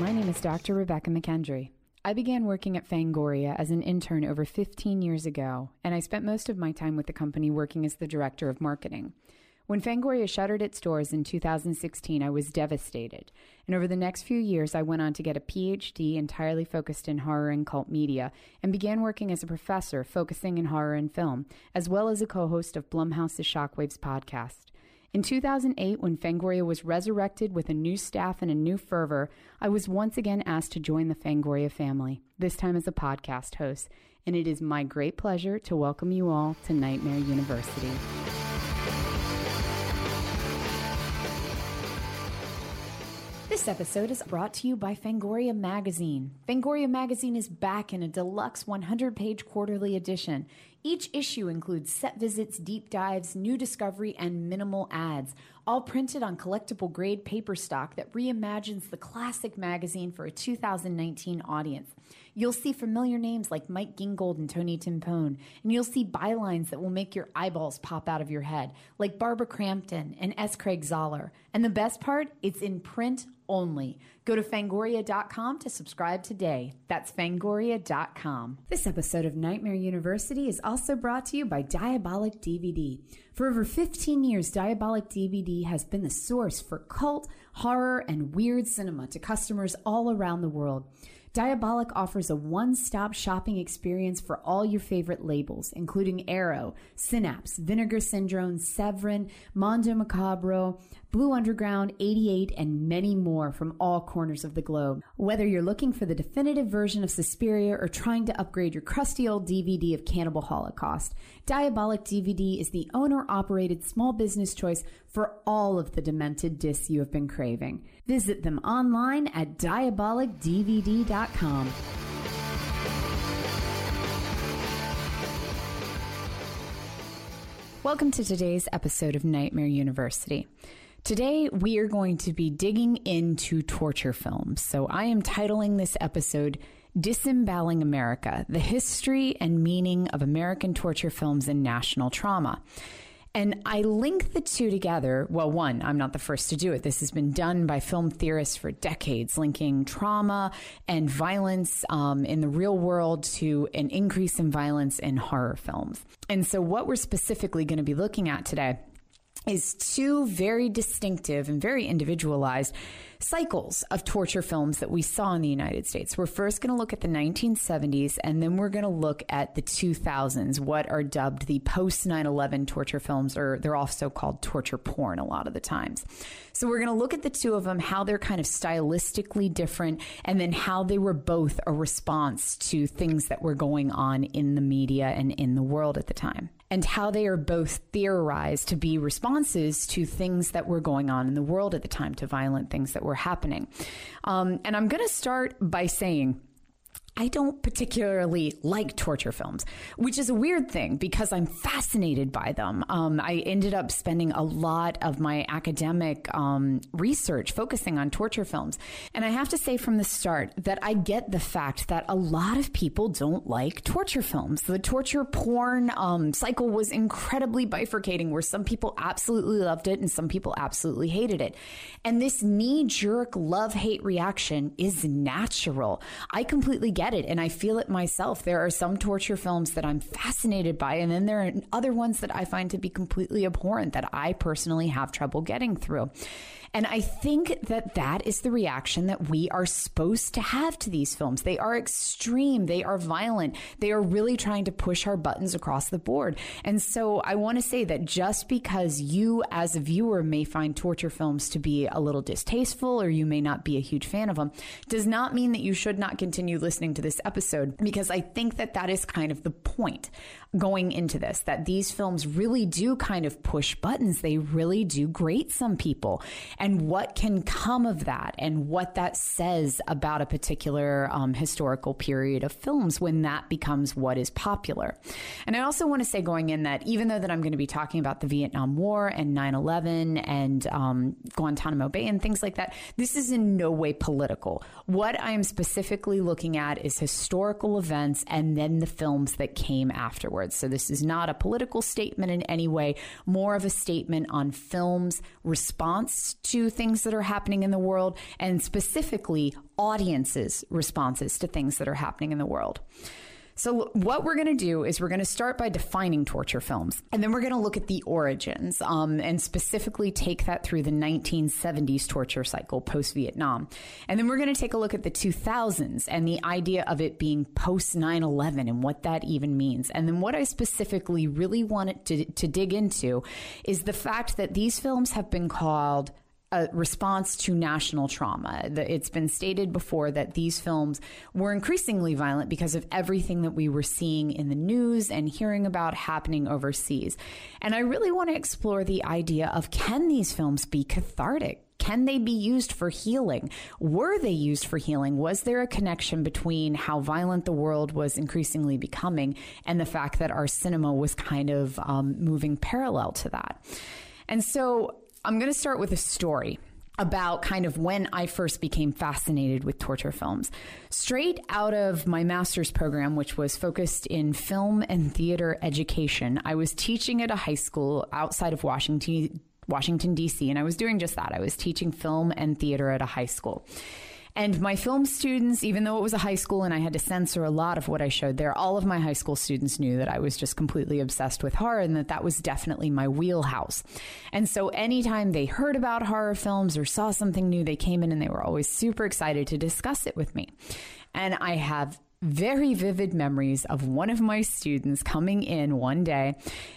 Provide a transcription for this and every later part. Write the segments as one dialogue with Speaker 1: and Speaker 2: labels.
Speaker 1: My name is Dr. Rebecca McKendry. I began working at Fangoria as an intern over 15 years ago, and I spent most of my time with the company working as the director of marketing. When Fangoria shuttered its doors in 2016, I was devastated. And over the next few years, I went on to get a PhD entirely focused in horror and cult media and began working as a professor focusing in horror and film, as well as a co host of Blumhouse's Shockwaves podcast. In 2008, when Fangoria was resurrected with a new staff and a new fervor, I was once again asked to join the Fangoria family, this time as a podcast host. And it is my great pleasure to welcome you all to Nightmare University. This episode is brought to you by Fangoria Magazine. Fangoria Magazine is back in a deluxe 100 page quarterly edition. Each issue includes set visits, deep dives, new discovery, and minimal ads, all printed on collectible grade paper stock that reimagines the classic magazine for a 2019 audience. You'll see familiar names like Mike Gingold and Tony Timpone, and you'll see bylines that will make your eyeballs pop out of your head, like Barbara Crampton and S. Craig Zahler. And the best part, it's in print only. Go to fangoria.com to subscribe today. That's fangoria.com. This episode of Nightmare University is also brought to you by Diabolic DVD. For over 15 years, Diabolic DVD has been the source for cult, horror, and weird cinema to customers all around the world. Diabolic offers a one stop shopping experience for all your favorite labels, including Arrow, Synapse, Vinegar Syndrome, Severin, Mondo Macabro, Blue Underground, 88, and many more from all corners of the globe. Whether you're looking for the definitive version of Suspiria or trying to upgrade your crusty old DVD of Cannibal Holocaust, Diabolic DVD is the owner operated small business choice for all of the demented discs you have been craving. Visit them online at diabolicdvd.com. Welcome to today's episode of Nightmare University. Today, we are going to be digging into torture films. So, I am titling this episode Disemboweling America The History and Meaning of American Torture Films and National Trauma. And I link the two together. Well, one, I'm not the first to do it. This has been done by film theorists for decades, linking trauma and violence um, in the real world to an increase in violence in horror films. And so, what we're specifically going to be looking at today is two very distinctive and very individualized cycles of torture films that we saw in the United States. We're first going to look at the 1970s and then we're going to look at the 2000s, what are dubbed the post 9 11 torture films, or they're also called torture porn a lot of the times. So we're going to look at the two of them, how they're kind of stylistically different, and then how they were both a response to things that were going on in the media and in the world at the time and how they are both theorized to be responses to things that were going on in the world at the time, to violent things that were happening. Um, and I'm going to start by saying, I don't particularly like torture films, which is a weird thing because I'm fascinated by them. Um, I ended up spending a lot of my academic um, research focusing on torture films. And I have to say from the start that I get the fact that a lot of people don't like torture films. The torture porn um, cycle was incredibly bifurcating, where some people absolutely loved it and some people absolutely hated it. And this knee jerk love hate reaction is natural. I completely get get it. And I feel it myself. There are some torture films that I'm fascinated by, and then there are other ones that I find to be completely abhorrent that I personally have trouble getting through. And I think that that is the reaction that we are supposed to have to these films. They are extreme, they are violent, they are really trying to push our buttons across the board. And so I want to say that just because you, as a viewer, may find torture films to be a little distasteful or you may not be a huge fan of them, does not mean that you should not continue listening to this episode because I think that that is kind of the point going into this that these films really do kind of push buttons. They really do grate some people. What can come of that and what that says about a particular um, historical period of films when that becomes what is popular. And I also want to say going in that even though that I'm going to be talking about the Vietnam War and 9-11 and um, Guantanamo Bay and things like that, this is in no way political. What I am specifically looking at is historical events and then the films that came afterwards. So this is not a political statement in any way, more of a statement on film's response to things that are happening in the world and specifically audiences' responses to things that are happening in the world. So, what we're going to do is we're going to start by defining torture films, and then we're going to look at the origins um, and specifically take that through the 1970s torture cycle post Vietnam. And then we're going to take a look at the 2000s and the idea of it being post 9 11 and what that even means. And then, what I specifically really wanted to, to dig into is the fact that these films have been called a response to national trauma. It's been stated before that these films were increasingly violent because of everything that we were seeing in the news and hearing about happening overseas. And I really want to explore the idea of can these films be cathartic? Can they be used for healing? Were they used for healing? Was there a connection between how violent the world was increasingly becoming and the fact that our cinema was kind of um, moving parallel to that? And so I'm going to start with a story about kind of when I first became fascinated with torture films. Straight out of my master's program, which was focused in film and theater education, I was teaching at a high school outside of Washington, Washington D.C., and I was doing just that. I was teaching film and theater at a high school. And my film students, even though it was a high school and I had to censor a lot of what I showed there, all of my high school students knew that I was just completely obsessed with horror and that that was definitely my wheelhouse. And so anytime they heard about horror films or saw something new, they came in and they were always super excited to discuss it with me. And I have very vivid memories of one of my students coming in one day,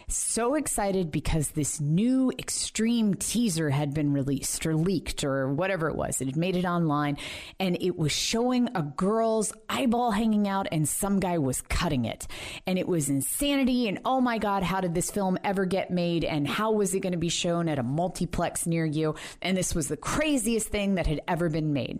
Speaker 1: so excited because this new extreme teaser had been released or leaked or whatever it was. It had made it online and it was showing a girl's eyeball hanging out and some guy was cutting it. And it was insanity. And oh my God, how did this film ever get made? And how was it going to be shown at a multiplex near you? And this was the craziest thing that had ever been made.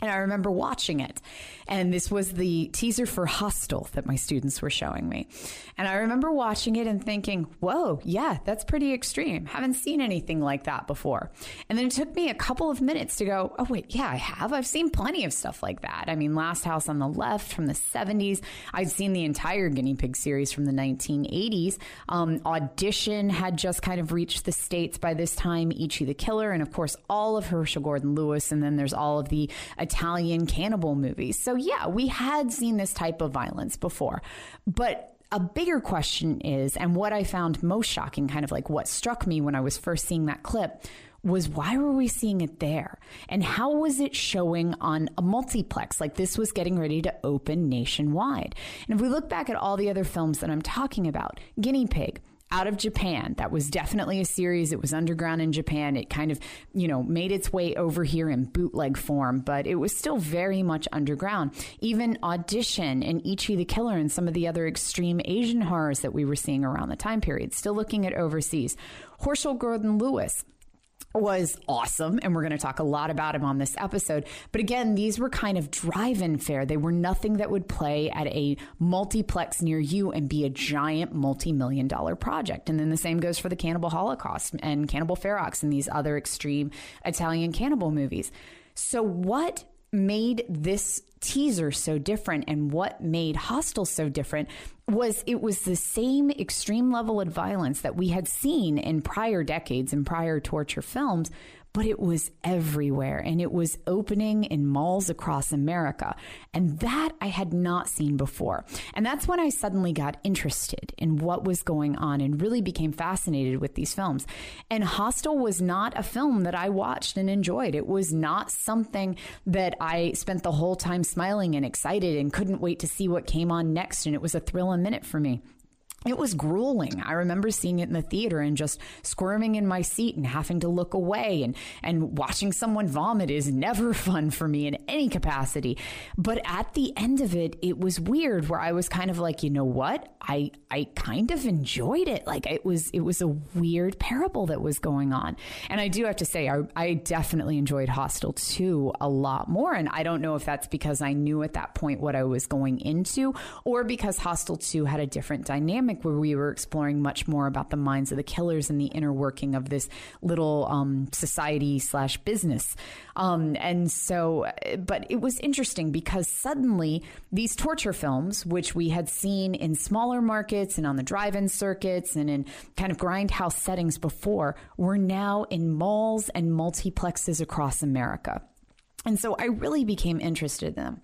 Speaker 1: And I remember watching it. And this was the teaser for Hostel that my students were showing me. And I remember watching it and thinking, whoa, yeah, that's pretty extreme. Haven't seen anything like that before. And then it took me a couple of minutes to go, oh, wait, yeah, I have. I've seen plenty of stuff like that. I mean, Last House on the Left from the 70s. I'd seen the entire Guinea Pig series from the 1980s. Um, Audition had just kind of reached the States by this time, Ichi the Killer, and of course, all of Herschell Gordon Lewis. And then there's all of the Italian cannibal movies. So, yeah, we had seen this type of violence before. But a bigger question is, and what I found most shocking, kind of like what struck me when I was first seeing that clip, was why were we seeing it there? And how was it showing on a multiplex? Like this was getting ready to open nationwide. And if we look back at all the other films that I'm talking about, Guinea Pig, out of Japan. That was definitely a series. It was underground in Japan. It kind of, you know, made its way over here in bootleg form, but it was still very much underground. Even Audition and Ichi the Killer and some of the other extreme Asian horrors that we were seeing around the time period, still looking at overseas. Herschell Gordon Lewis, was awesome. And we're going to talk a lot about him on this episode. But again, these were kind of drive in fare. They were nothing that would play at a multiplex near you and be a giant multi million dollar project. And then the same goes for the Cannibal Holocaust and Cannibal Ferox and these other extreme Italian cannibal movies. So, what made this teaser so different and what made Hostel so different was it was the same extreme level of violence that we had seen in prior decades in prior torture films but it was everywhere and it was opening in malls across America. And that I had not seen before. And that's when I suddenly got interested in what was going on and really became fascinated with these films. And Hostel was not a film that I watched and enjoyed. It was not something that I spent the whole time smiling and excited and couldn't wait to see what came on next. And it was a thrill a minute for me it was grueling. I remember seeing it in the theater and just squirming in my seat and having to look away and and watching someone vomit is never fun for me in any capacity. But at the end of it, it was weird where I was kind of like, you know what? I I kind of enjoyed it. Like it was it was a weird parable that was going on. And I do have to say I, I definitely enjoyed Hostel 2 a lot more. And I don't know if that's because I knew at that point what I was going into or because Hostel 2 had a different dynamic where we were exploring much more about the minds of the killers and the inner working of this little um, society slash business. Um, and so, but it was interesting because suddenly these torture films, which we had seen in smaller markets and on the drive in circuits and in kind of grindhouse settings before, were now in malls and multiplexes across America. And so I really became interested in them.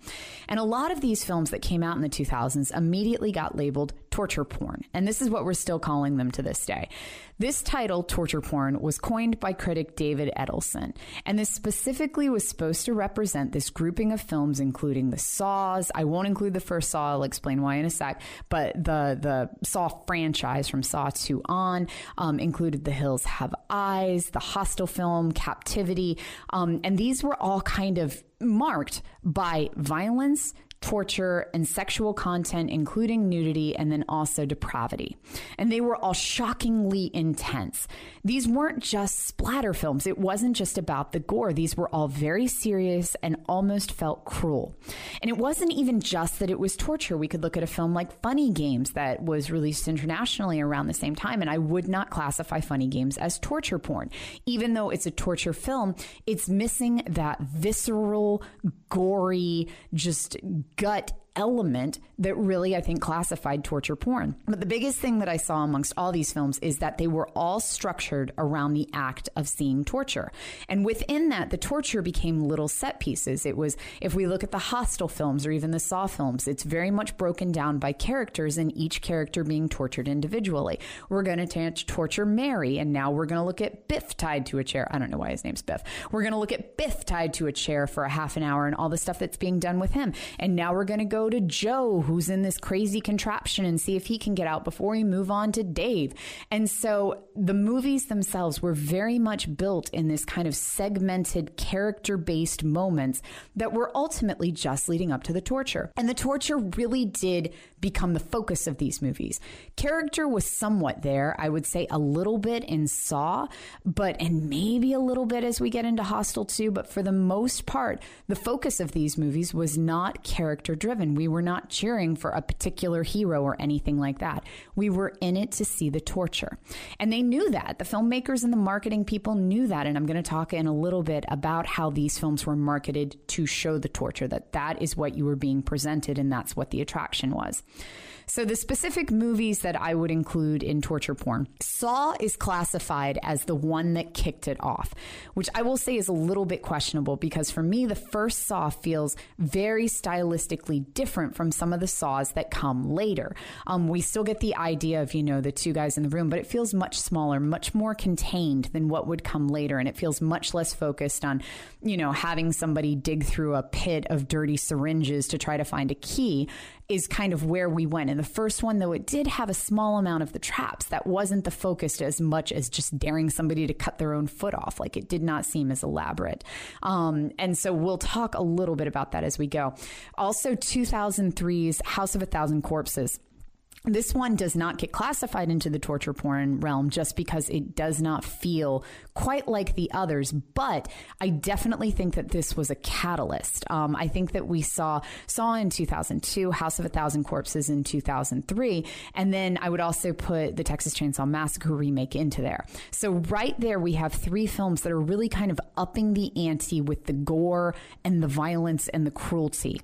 Speaker 1: And a lot of these films that came out in the 2000s immediately got labeled torture porn. And this is what we're still calling them to this day. This title, torture porn, was coined by critic David Edelstein. And this specifically was supposed to represent this grouping of films, including the Saws. I won't include the first Saw, I'll explain why in a sec, but the, the Saw franchise from Saw 2 on um, included The Hills Have Eyes, the Hostel film, Captivity. Um, and these were all kind of marked by violence, torture, and sexual content, including nudity and then also depravity. And they were all shockingly intense. These weren't just splatter films, it wasn't just about the gore. These were all very serious and almost felt cruel. And it wasn't even just that it was torture. We could look at a film like Funny Games that was released internationally around the same time, and I would not classify Funny Games as torture porn. Even though it's a torture film, it's missing that visceral, gory, just gut element that really, I think, classified torture porn. But the biggest thing that I saw amongst all these films is that they were all structured around the act of seeing torture. And within that, the torture became little set pieces. It was, if we look at the Hostel films or even the Saw films, it's very much broken down by characters and each character being tortured individually. We're going to torture Mary, and now we're going to look at Biff tied to a chair. I don't know why his name's Biff. We're going to look at Biff tied to a chair for a half an hour and all the stuff that's being done with him. And now we're going to go to Joe, who's in this crazy contraption, and see if he can get out before we move on to Dave. And so the movies themselves were very much built in this kind of segmented, character based moments that were ultimately just leading up to the torture. And the torture really did become the focus of these movies. Character was somewhat there, I would say a little bit in Saw, but and maybe a little bit as we get into Hostel 2, but for the most part, the focus of these movies was not character driven. We were not cheering for a particular hero or anything like that. We were in it to see the torture. And they knew that. The filmmakers and the marketing people knew that. And I'm going to talk in a little bit about how these films were marketed to show the torture, that that is what you were being presented and that's what the attraction was. So, the specific movies that I would include in torture porn Saw is classified as the one that kicked it off, which I will say is a little bit questionable because for me, the first Saw feels very stylistically different from some of the Saws that come later. Um, we still get the idea of, you know, the two guys in the room, but it feels much smaller, much more contained than what would come later. And it feels much less focused on, you know, having somebody dig through a pit of dirty syringes to try to find a key is kind of where we went. And the first one, though, it did have a small amount of the traps. That wasn't the focus as much as just daring somebody to cut their own foot off. Like it did not seem as elaborate. Um, and so we'll talk a little bit about that as we go. Also, 2003's House of a Thousand Corpses this one does not get classified into the torture porn realm just because it does not feel quite like the others. But I definitely think that this was a catalyst. Um, I think that we saw saw in 2002, House of a Thousand Corpses in 2003, and then I would also put the Texas Chainsaw Massacre remake into there. So right there, we have three films that are really kind of upping the ante with the gore and the violence and the cruelty.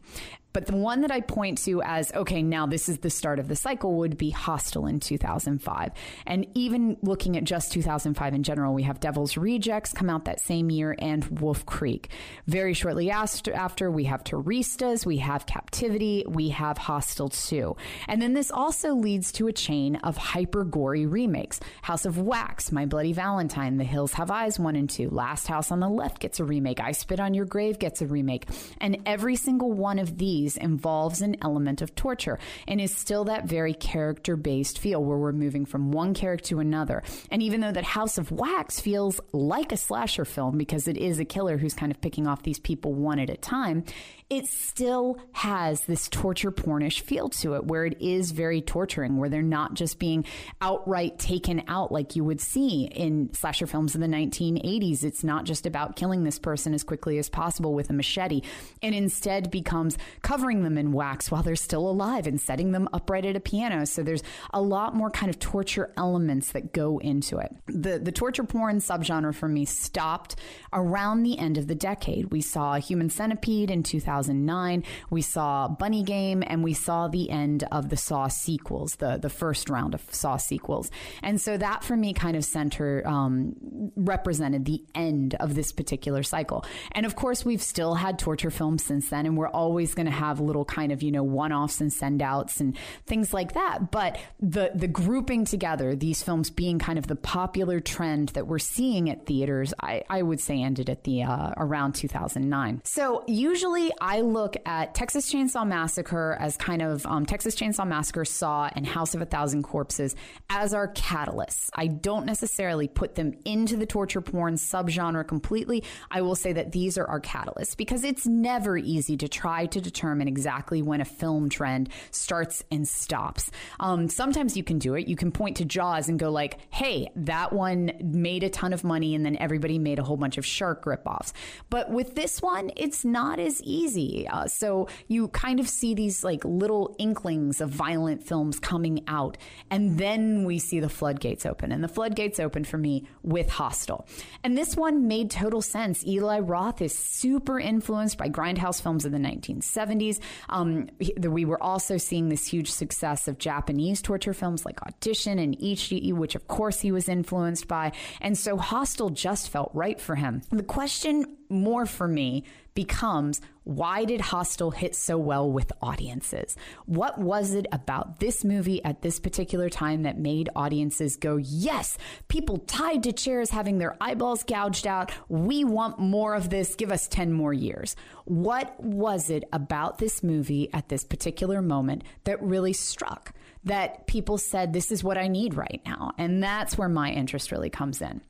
Speaker 1: But the one that I point to as, okay, now this is the start of the cycle would be Hostel in 2005. And even looking at just 2005 in general, we have Devil's Rejects come out that same year and Wolf Creek. Very shortly after, we have Turistas, we have Captivity, we have Hostel 2. And then this also leads to a chain of hyper gory remakes. House of Wax, My Bloody Valentine, The Hills Have Eyes 1 and 2, Last House on the Left gets a remake, I Spit on Your Grave gets a remake. And every single one of these involves an element of torture and is still that very character based feel where we're moving from one character to another. And even though that House of Wax feels like a slasher film because it is a killer who's kind of picking off these people one at a time, it still has this torture pornish feel to it where it is very torturing, where they're not just being outright taken out like you would see in slasher films in the 1980s. It's not just about killing this person as quickly as possible with a machete. and instead becomes covering them in wax while they're still alive and setting them upright at a piano. So there's a lot more kind of torture elements that go into it. The the torture porn subgenre for me stopped around the end of the decade. We saw Human Centipede in 2009. We saw Bunny Game, and we saw the end of the Saw sequels, the the first round of Saw sequels. And so that for me kind of center um, represented the end of this particular cycle. And of course, we've still had torture films since then, and we're always going to have little kind of you know one offs and send outs and things like that. But the the grouping together these films being kind of the popular trend that we're seeing at theaters, I, I would say ended at the uh, around 2009. So usually I look at Texas Chainsaw Massacre as kind of um, Texas Chainsaw Massacre, Saw, and House of a Thousand Corpses as our catalysts. I don't necessarily put them into the torture porn subgenre completely. I will say that these are our catalysts because it's never easy to try to determine exactly when a film trend starts and stops. Um, sometimes you can do it. You can point to Jaws and go like, "Hey, that one made a ton of money," and then everybody made a whole bunch of shark ripoffs. But with this one, it's not as easy. Uh, so you kind of see these like little inklings of violent films coming out, and then we see the floodgates open. And the floodgates open for me with Hostel. And this one made total sense. Eli Roth is super influenced by grindhouse films of the 1970s. Um, we were also seeing this huge success of Japanese torture films like Audition and Ichi, which of course he was influenced by. And so Hostel just felt right for him. The question more for me becomes why did Hostel hit so well with audiences? What was it about this movie at this particular time that made audiences go, yes, people tied to chairs having their eyeballs gouged out. We want more of this. Give us 10 more years. What was it about this movie at this particular moment that really struck? That people said, this is what I need right now. And that's where my interest really comes in.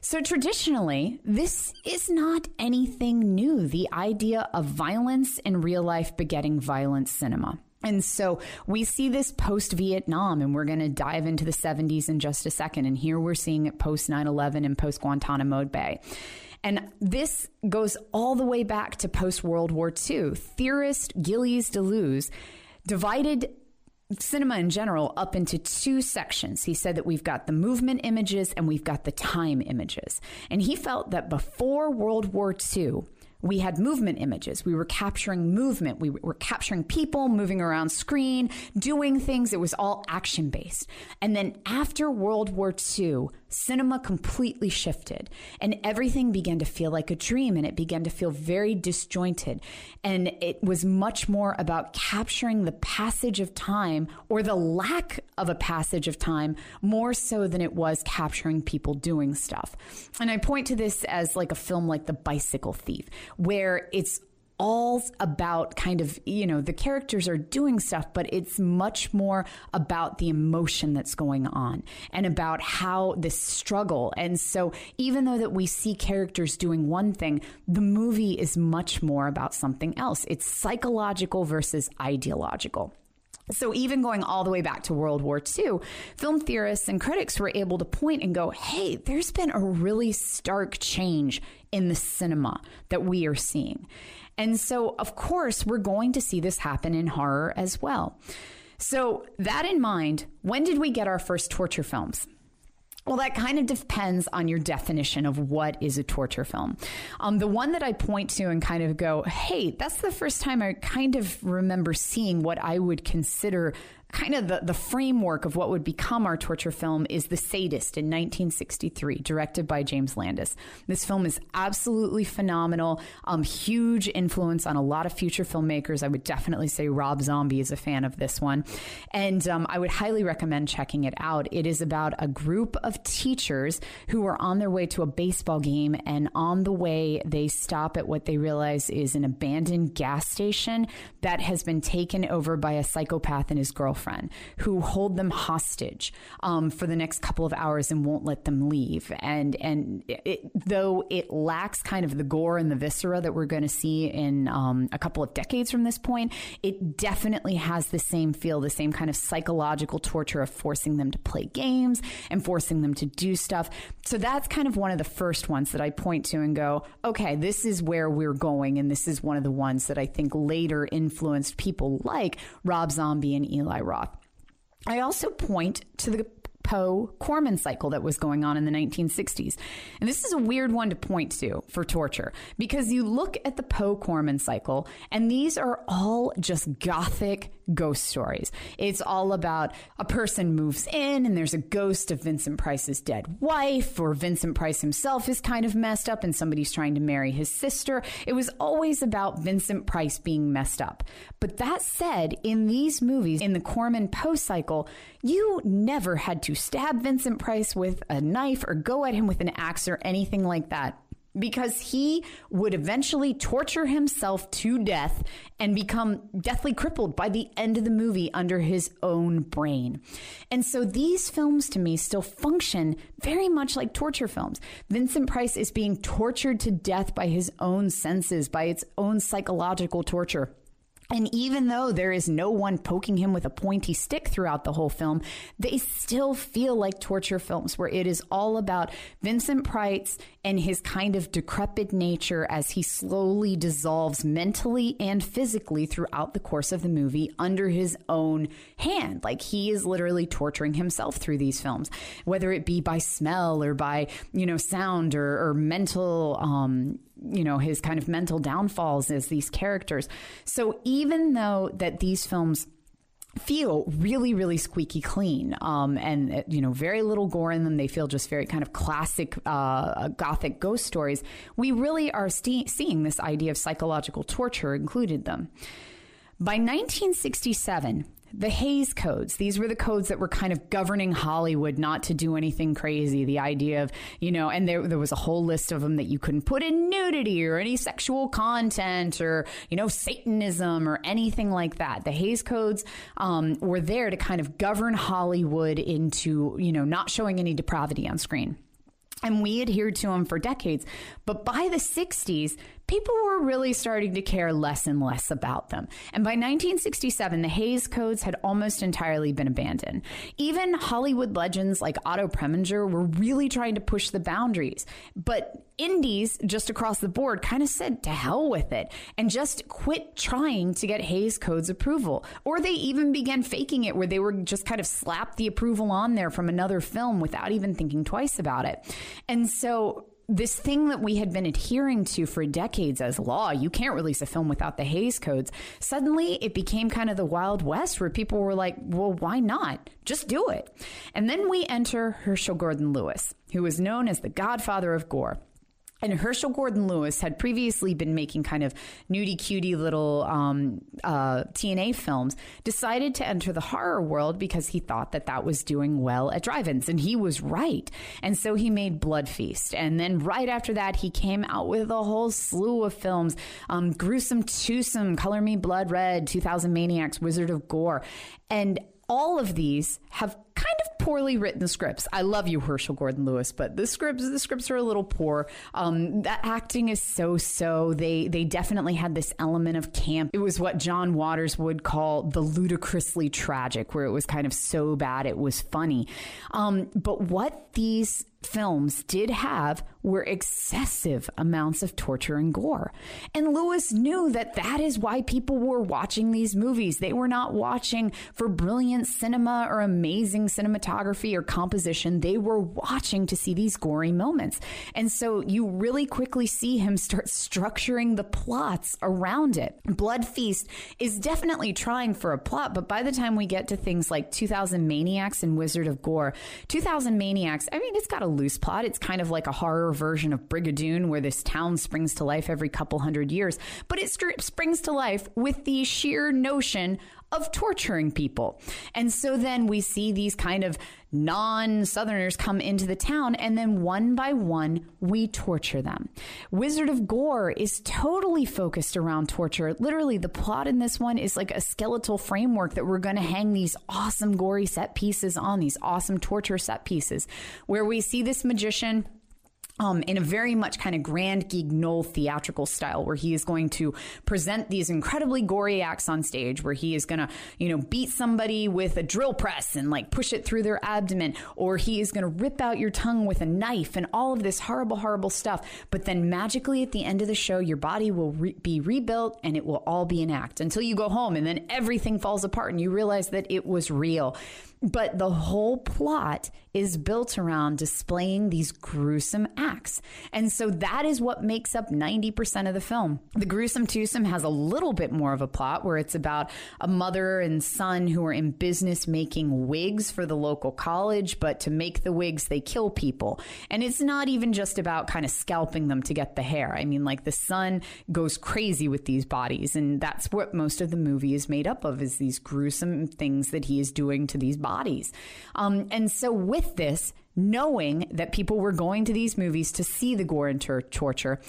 Speaker 1: So, traditionally, this is not anything new the idea of violence in real life begetting violent cinema. And so we see this post Vietnam, and we're going to dive into the 70s in just a second. And here we're seeing it post 9 11 and post Guantanamo Bay. And this goes all the way back to post World War II. Theorist Gilles Deleuze divided cinema in general up into two sections. He said that we've got the movement images and we've got the time images. And he felt that before World War II, we had movement images. We were capturing movement. We were capturing people moving around screen, doing things. It was all action based. And then after World War II, cinema completely shifted and everything began to feel like a dream and it began to feel very disjointed. And it was much more about capturing the passage of time or the lack of a passage of time more so than it was capturing people doing stuff. And I point to this as like a film like The Bicycle Thief, where it's all about kind of, you know, the characters are doing stuff, but it's much more about the emotion that's going on and about how this struggle. And so even though that we see characters doing one thing, the movie is much more about something else. It's psychological versus ideological. So, even going all the way back to World War II, film theorists and critics were able to point and go, hey, there's been a really stark change in the cinema that we are seeing. And so, of course, we're going to see this happen in horror as well. So, that in mind, when did we get our first torture films? Well, that kind of depends on your definition of what is a torture film. Um, the one that I point to and kind of go, hey, that's the first time I kind of remember seeing what I would consider kind of the, the framework of what would become our torture film is The Sadist in 1963, directed by James Landis. This film is absolutely phenomenal, um, huge influence on a lot of future filmmakers. I would definitely say Rob Zombie is a fan of this one. And um, I would highly recommend checking it out. It is about a group of teachers who are on their way to a baseball game, and on the way, they stop at what they realize is an abandoned gas station that has been taken over by a psychopath and his girlfriend girlfriend who hold them hostage um, for the next couple of hours and won't let them leave. And and it, though it lacks kind of the gore and the viscera that we're going to see in um, a couple of decades from this point, it definitely has the same feel, the same kind of psychological torture of forcing them to play games and forcing them to do stuff. So that's kind of one of the first ones that I point to and go, okay, this is where we're going, and this is one of the ones that I think later influenced people like Rob Zombie and Eli Roth. I also point to the Poe Corman cycle that was going on in the 1960s. And this is a weird one to point to for torture because you look at the Poe Corman cycle, and these are all just gothic ghost stories. It's all about a person moves in and there's a ghost of Vincent Price's dead wife, or Vincent Price himself is kind of messed up and somebody's trying to marry his sister. It was always about Vincent Price being messed up. But that said, in these movies, in the Corman Poe cycle, you never had to stab Vincent Price with a knife or go at him with an axe or anything like that because he would eventually torture himself to death and become deathly crippled by the end of the movie under his own brain. And so these films to me still function very much like torture films. Vincent Price is being tortured to death by his own senses, by its own psychological torture. And even though there is no one poking him with a pointy stick throughout the whole film, they still feel like torture films where it is all about Vincent Price and his kind of decrepit nature as he slowly dissolves mentally and physically throughout the course of the movie under his own hand. Like he is literally torturing himself through these films, whether it be by smell or by, you know, sound or, or mental, um, you know his kind of mental downfalls as these characters so even though that these films feel really really squeaky clean um, and you know very little gore in them. They feel just very kind of classic uh, gothic ghost stories. We really are st- seeing this idea of psychological torture included them. By 1967 the Hays codes. These were the codes that were kind of governing Hollywood not to do anything crazy. The idea of, you know, and there, there was a whole list of them that you couldn't put in nudity or any sexual content or, you know, Satanism or anything like that. The Hays codes um, were there to kind of govern Hollywood into, you know, not showing any depravity on screen. And we adhered to them for decades. But by the 60s, people were really starting to care less and less about them. And by 1967, the Hays Codes had almost entirely been abandoned. Even Hollywood legends like Otto Preminger were really trying to push the boundaries. But indies just across the board kind of said to hell with it and just quit trying to get Hays Codes approval. Or they even began faking it where they were just kind of slapped the approval on there from another film without even thinking twice about it. And so this thing that we had been adhering to for decades as law, you can't release a film without the Hays codes. Suddenly it became kind of the Wild West where people were like, well, why not? Just do it. And then we enter Herschell Gordon Lewis, who was known as the godfather of gore. And Herschell Gordon Lewis had previously been making kind of nudie cutie little um, uh, TNA films, decided to enter the horror world because he thought that that was doing well at drive ins. And he was right. And so he made Blood Feast. And then right after that, he came out with a whole slew of films um, Gruesome Twosome, Color Me Blood Red, 2000 Maniacs, Wizard of Gore. And all of these have kind of poorly written scripts. I love you, Herschell Gordon Lewis, but the scripts the scripts are a little poor. Um, that acting is so so. They they definitely had this element of camp. It was what John Waters would call the ludicrously tragic, where it was kind of so bad it was funny. Um, but what these films did have were excessive amounts of torture and gore. And Lewis knew that that is why people were watching these movies. They were not watching for brilliant cinema or amazing cinematography or composition. They were watching to see these gory moments. And so you really quickly see him start structuring the plots around it. Blood Feast is definitely trying for a plot, but by the time we get to things like 2000 Maniacs and Wizard of Gore, 2000 Maniacs, I mean, it's got a loose plot. It's kind of like a horror version of Brigadoon, where this town springs to life every couple hundred years, but it springs to life with the sheer notion of torturing people. And so then we see these kind of non Southerners come into the town, and then one by one, we torture them. Wizard of Gore is totally focused around torture. Literally, the plot in this one is like a skeletal framework that we're going to hang these awesome, gory set pieces on, these awesome torture set pieces, where we see this magician um, in a very much kind of grand Guignol theatrical style, where he is going to present these incredibly gory acts on stage, where he is going to, you know, beat somebody with a drill press and like push it through their abdomen, or he is going to rip out your tongue with a knife and all of this horrible, horrible stuff. But then magically at the end of the show, your body will re- be rebuilt and it will all be an act until you go home and then everything falls apart and you realize that it was real. But the whole plot is built around displaying these gruesome acts. And so that is what makes up 90% of the film. The gruesome twosome has a little bit more of a plot where it's about a mother and son who are in business making wigs for the local college, but to make the wigs, they kill people. And it's not even just about kind of scalping them to get the hair. I mean, like the son goes crazy with these bodies. And that's what most of the movie is made up of is these gruesome things that he is doing to these bodies. Um, and so, with this, knowing that people were going to these movies to see the gore and tor- torture,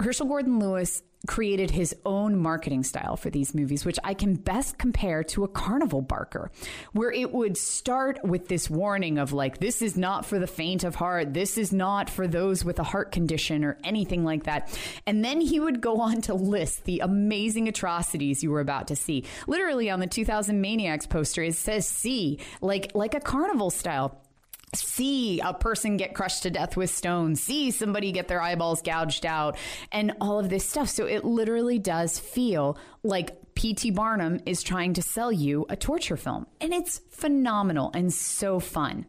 Speaker 1: Herschell Gordon Lewis created his own marketing style for these movies, which I can best compare to a carnival barker, where it would start with this warning of like, this is not for the faint of heart, this is not for those with a heart condition or anything like that. And then he would go on to list the amazing atrocities you were about to see. Literally on the 2000 Maniacs poster, it says see, like like a carnival style see a person get crushed to death with stones, see somebody get their eyeballs gouged out, and all of this stuff. So it literally does feel like P.T. Barnum is trying to sell you a torture film. And it's phenomenal and so fun.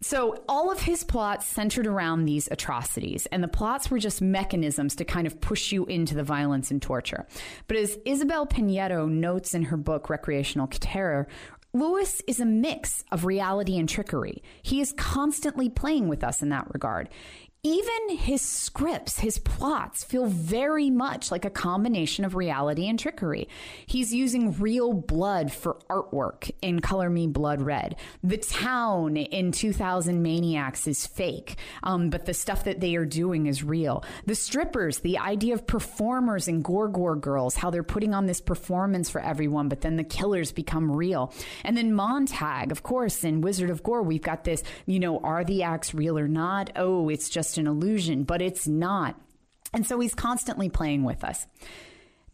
Speaker 1: So, all of his plots centered around these atrocities, and the plots were just mechanisms to kind of push you into the violence and torture. But as Isabel Pinedo notes in her book, Recreational Terror, Lewis is a mix of reality and trickery. He is constantly playing with us in that regard even his scripts, his plots feel very much like a combination of reality and trickery. He's using real blood for artwork in Color Me Blood Red. The town in 2000 Maniacs is fake, um, but the stuff that they are doing is real. The strippers, the idea of performers and Gore Girls, how they're putting on this performance for everyone, but then the killers become real. And then Montag, of course, in Wizard of Gore, we've got this, you know, are the acts real or not? Oh, it's just just an illusion, but it's not. And so he's constantly playing with us.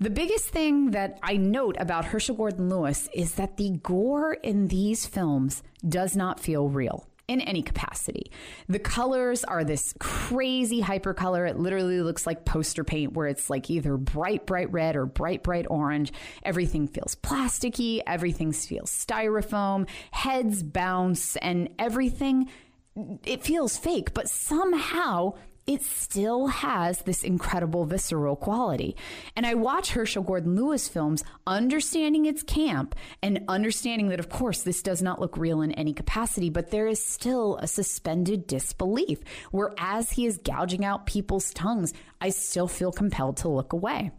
Speaker 1: The biggest thing that I note about Herschell Gordon Lewis is that the gore in these films does not feel real in any capacity. The colors are this crazy hyper color. It literally looks like poster paint where it's like either bright, bright red or bright, bright orange. Everything feels plasticky. Everything feels styrofoam. Heads bounce and everything it feels fake, but somehow it still has this incredible visceral quality. And I watch Herschell Gordon Lewis films understanding its camp and understanding that, of course, this does not look real in any capacity, but there is still a suspended disbelief where as he is gouging out people's tongues, I still feel compelled to look away.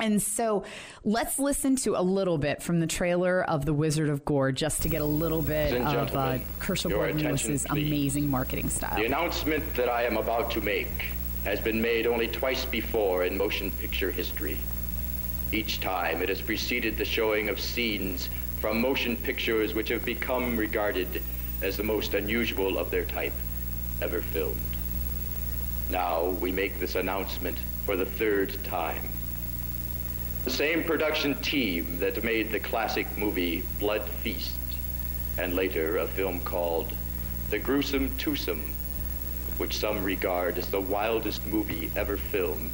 Speaker 1: And so let's listen to a little bit from the trailer of The Wizard of Gore just to get a little bit of uh, Herschell Gordon Lewis's amazing marketing style.
Speaker 2: The announcement that I am about to make has been made only twice before in motion picture history. Each time it has preceded the showing of scenes from motion pictures which have become regarded as the most unusual of their type ever filmed. Now we make this announcement for the third time. The same production team that made the classic movie Blood Feast, and later a film called The Gruesome Twosome, which some regard as the wildest movie ever filmed,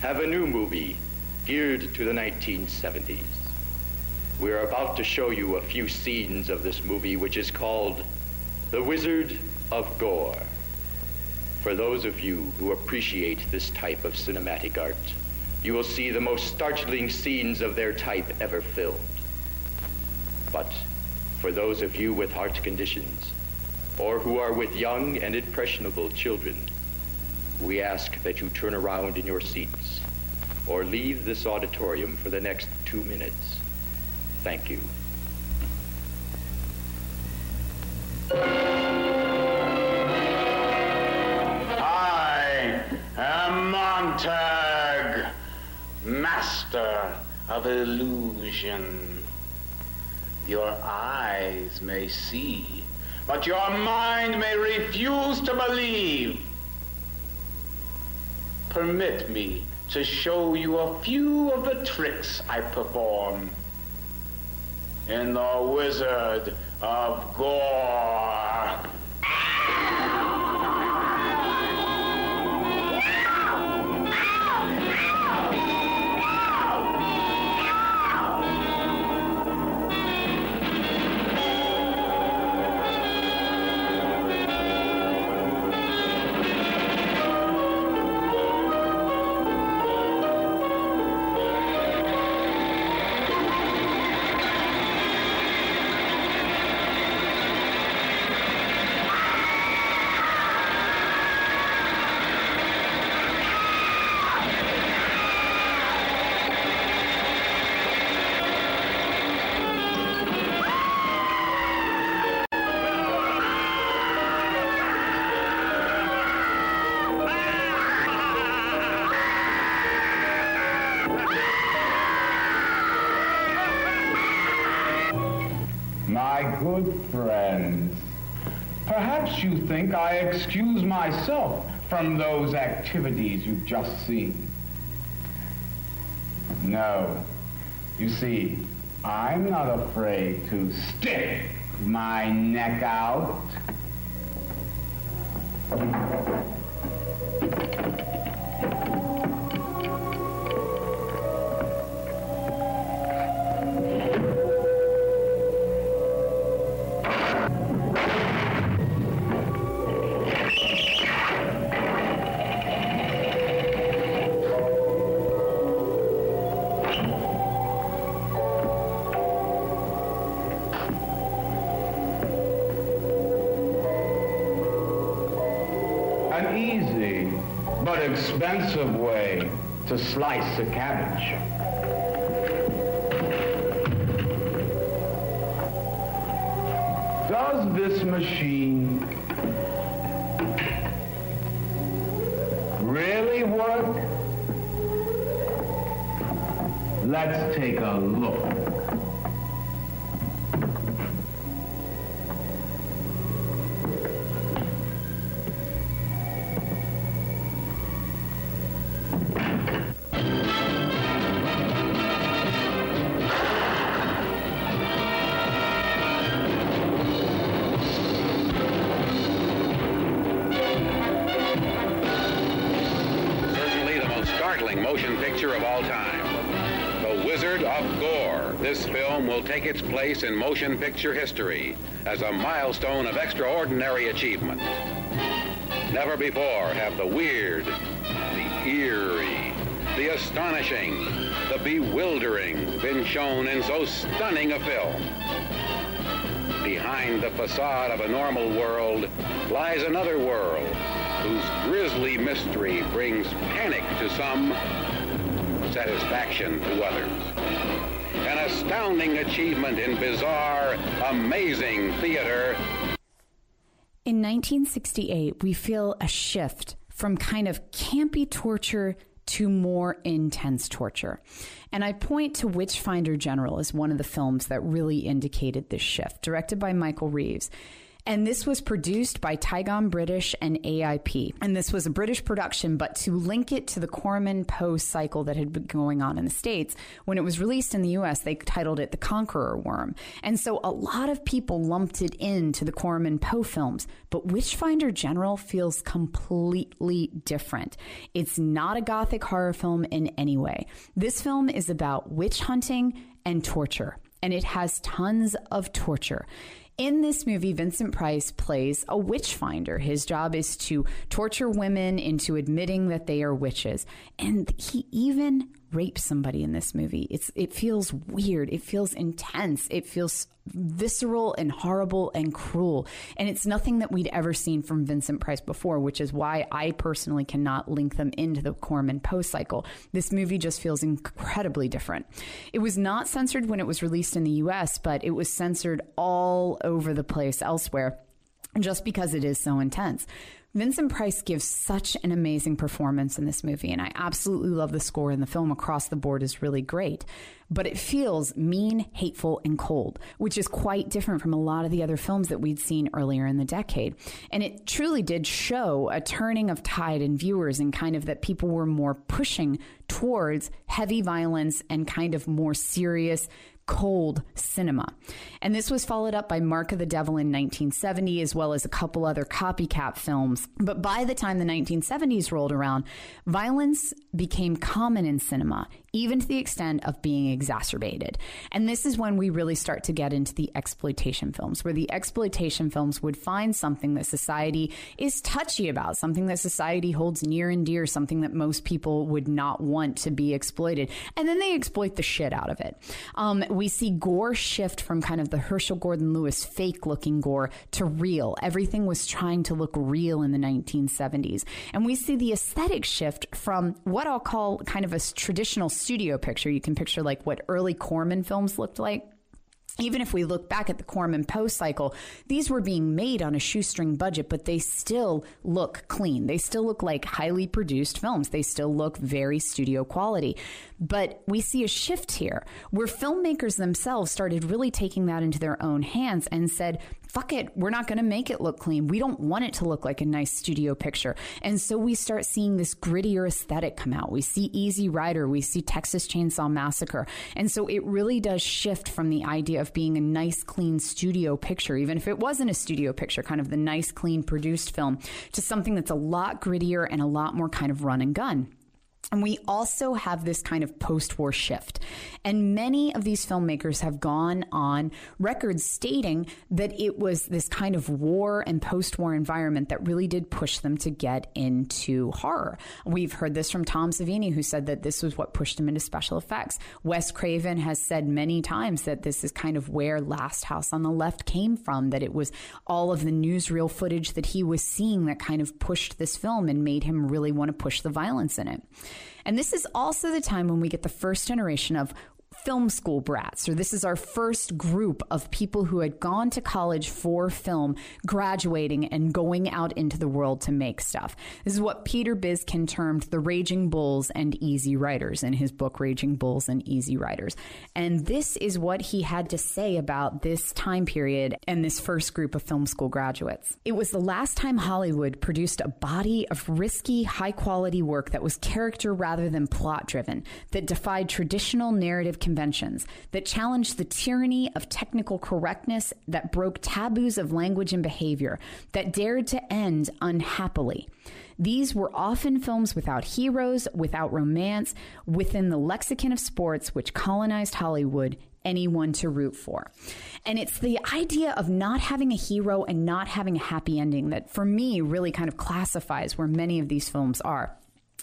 Speaker 2: have a new movie geared to the 1970s. We're about to show you a few scenes of this movie, which is called The Wizard of Gore. For those of you who appreciate this type of cinematic art, you will see the most startling scenes of their type ever filmed. But for those of you with heart conditions, or who are with young and impressionable children, we ask that you turn around in your seats or leave this auditorium for the next two minutes. Thank you.
Speaker 3: I am Montag, master of illusion. Your eyes may see, but your mind may refuse to believe. Permit me to show you a few of the tricks I perform in The Wizard of Gore. Think I excuse myself from those activities you've just seen. No. You see, I'm not afraid to stick my neck out. Take a look.
Speaker 4: Motion picture of all time. This film will take its place in motion picture history as a milestone of extraordinary achievement. Never before have the weird, the eerie, the astonishing, the bewildering been shown in so stunning a film. Behind the facade of a normal world lies another world whose grisly mystery brings panic to some, satisfaction to others. Astounding achievement in bizarre, amazing theater
Speaker 1: In 1968, we feel a shift from kind of campy torture to more intense torture. And I point to Witchfinder General as one of the films that really indicated this shift, directed by Michael Reeves. And this was produced by Tigon British and AIP. And this was a British production, but to link it to the Corman Poe cycle that had been going on in the States, when it was released in the US, they titled it The Conqueror Worm. And so a lot of people lumped it into the Corman Poe films. But Witchfinder General feels completely different. It's not a gothic horror film in any way. This film is about witch hunting and torture, and it has tons of torture. In this movie, Vincent Price plays a witch finder. His job is to torture women into admitting that they are witches. And he even rape somebody in this movie. It's it feels weird. It feels intense. It feels visceral and horrible and cruel. And it's nothing that we'd ever seen from Vincent Price before, which is why I personally cannot link them into the Corman Poe cycle. This movie just feels incredibly different. It was not censored when it was released in the US, but it was censored all over the place elsewhere just because it is so intense. Vincent Price gives such an amazing performance in this movie, and I absolutely love the score, and the film across the board is really great. But it feels mean, hateful, and cold, which is quite different from a lot of the other films that we'd seen earlier in the decade. And it truly did show a turning of tide in viewers, and kind of that people were more pushing towards heavy violence and kind of more serious cold cinema. And this was followed up by Mark of the Devil in 1970, as well as a couple other copycat films. But by the time the 1970s rolled around, violence became common in cinema, even to the extent of being exacerbated. And this is when we really start to get into the exploitation films, where the exploitation films would find something that society is touchy about, something that society holds near and dear, something that most people would not want to be exploited. And then they exploit the shit out of it. Um, we see gore shift from kind of the Herschell Gordon Lewis fake looking gore to real. Everything was trying to look real in the 1970s. And we see the aesthetic shift from what I'll call kind of a traditional studio picture. You can picture like what early Corman films looked like even if we look back at the Corman Poe cycle, these were being made on a shoestring budget, but they still look clean. They still look like highly produced films. They still look very studio quality. But we see a shift here where filmmakers themselves started really taking that into their own hands and said, fuck it, we're not going to make it look clean. We don't want it to look like a nice studio picture. And so we start seeing this grittier aesthetic come out. We see Easy Rider, we see Texas Chainsaw Massacre. And so it really does shift from the idea of being a nice, clean studio picture, even if it wasn't a studio picture, kind of the nice, clean produced film, to something that's a lot grittier and a lot more kind of run and gun. And we also have this kind of post war shift. And many of these filmmakers have gone on record stating that it was this kind of war and post war environment that really did push them to get into horror. We've heard this from Tom Savini, who said that this was what pushed him into special effects. Wes Craven has said many times that this is kind of where Last House on the Left came from, that it was all of the newsreel footage that he was seeing that kind of pushed this film and made him really want to push the violence in it. And this is also the time when we get the first generation of film school brats, or this is our first group of people who had gone to college for film, graduating and going out into the world to make stuff. This is what Peter Biskind termed the Raging Bulls and Easy Riders in his book, Raging Bulls and Easy Riders. And this is what he had to say about this time period and this first group of film school graduates. It was the last time Hollywood produced a body of risky, high quality work that was character rather than plot driven, that defied traditional narrative conventions that challenged the tyranny of technical correctness, that broke taboos of language and behavior, that dared to end unhappily. These were often films without heroes, without romance, within the lexicon of sports which colonized Hollywood anyone to root for. And it's the idea of not having a hero and not having a happy ending that, for me, really kind of classifies where many of these films are.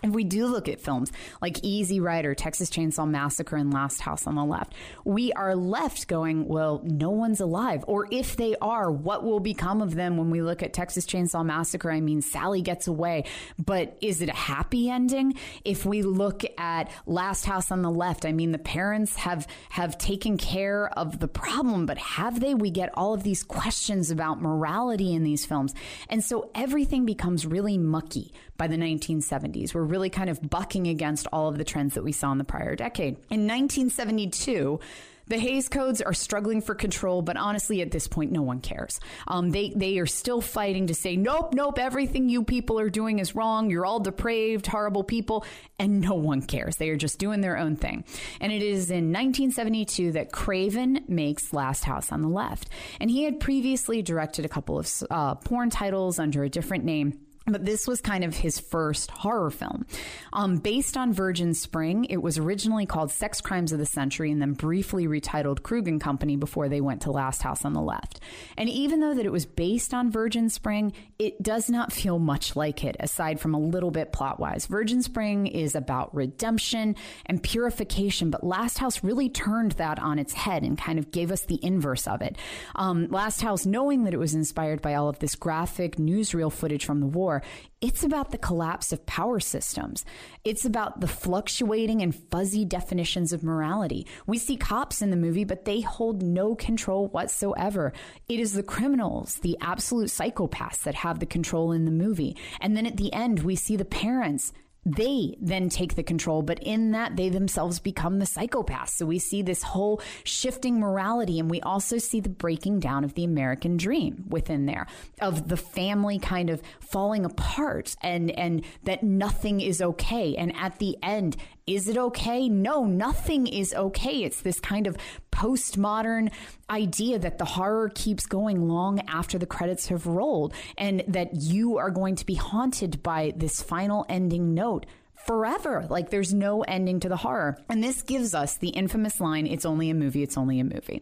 Speaker 1: If we do look at films like Easy Rider, Texas Chainsaw Massacre, and Last House on the Left, we are left going, well, no one's alive. Or if they are, what will become of them when we look at Texas Chainsaw Massacre? I mean, Sally gets away, but is it a happy ending? If we look at Last House on the Left, I mean, the parents have, have taken care of the problem, but have they? We get all of these questions about morality in these films. And so everything becomes really mucky by the 1970s. We're really kind of bucking against all of the trends that we saw in the prior decade. In 1972, the Hays Codes are struggling for control, but honestly, at this point, no one cares. Um, they they are still fighting to say, nope, nope, everything you people are doing is wrong. You're all depraved, horrible people, and no one cares. They are just doing their own thing. And it is in 1972 that Craven makes Last House on the Left, and he had previously directed a couple of uh, porn titles under a different name. But this was kind of his first horror film. Um, based on Virgin Spring, it was originally called Sex Crimes of the Century and then briefly retitled Krug and Company before they went to Last House on the Left. And even though that it was based on Virgin Spring, it does not feel much like it, aside from a little bit plot wise. Virgin Spring is about redemption and purification, but Last House really turned that on its head and kind of gave us the inverse of it. Um, Last House, knowing that it was inspired by all of this graphic newsreel footage from the war, it's about the collapse of power systems. It's about the fluctuating and fuzzy definitions of morality. We see cops in the movie, but they hold no control whatsoever. It is the criminals, the absolute psychopaths that have the control in the movie. And then at the end, we see the parents they then take the control, but in that they themselves become the psychopaths. So we see this whole shifting morality, and we also see the breaking down of the American dream within there, of the family kind of falling apart, and and that nothing is okay. And at the end, is it okay? No, nothing is okay. It's this kind of postmodern idea that the horror keeps going long after the credits have rolled and that you are going to be haunted by this final ending note forever. Like there's no ending to the horror. And this gives us the infamous line it's only a movie, it's only a movie.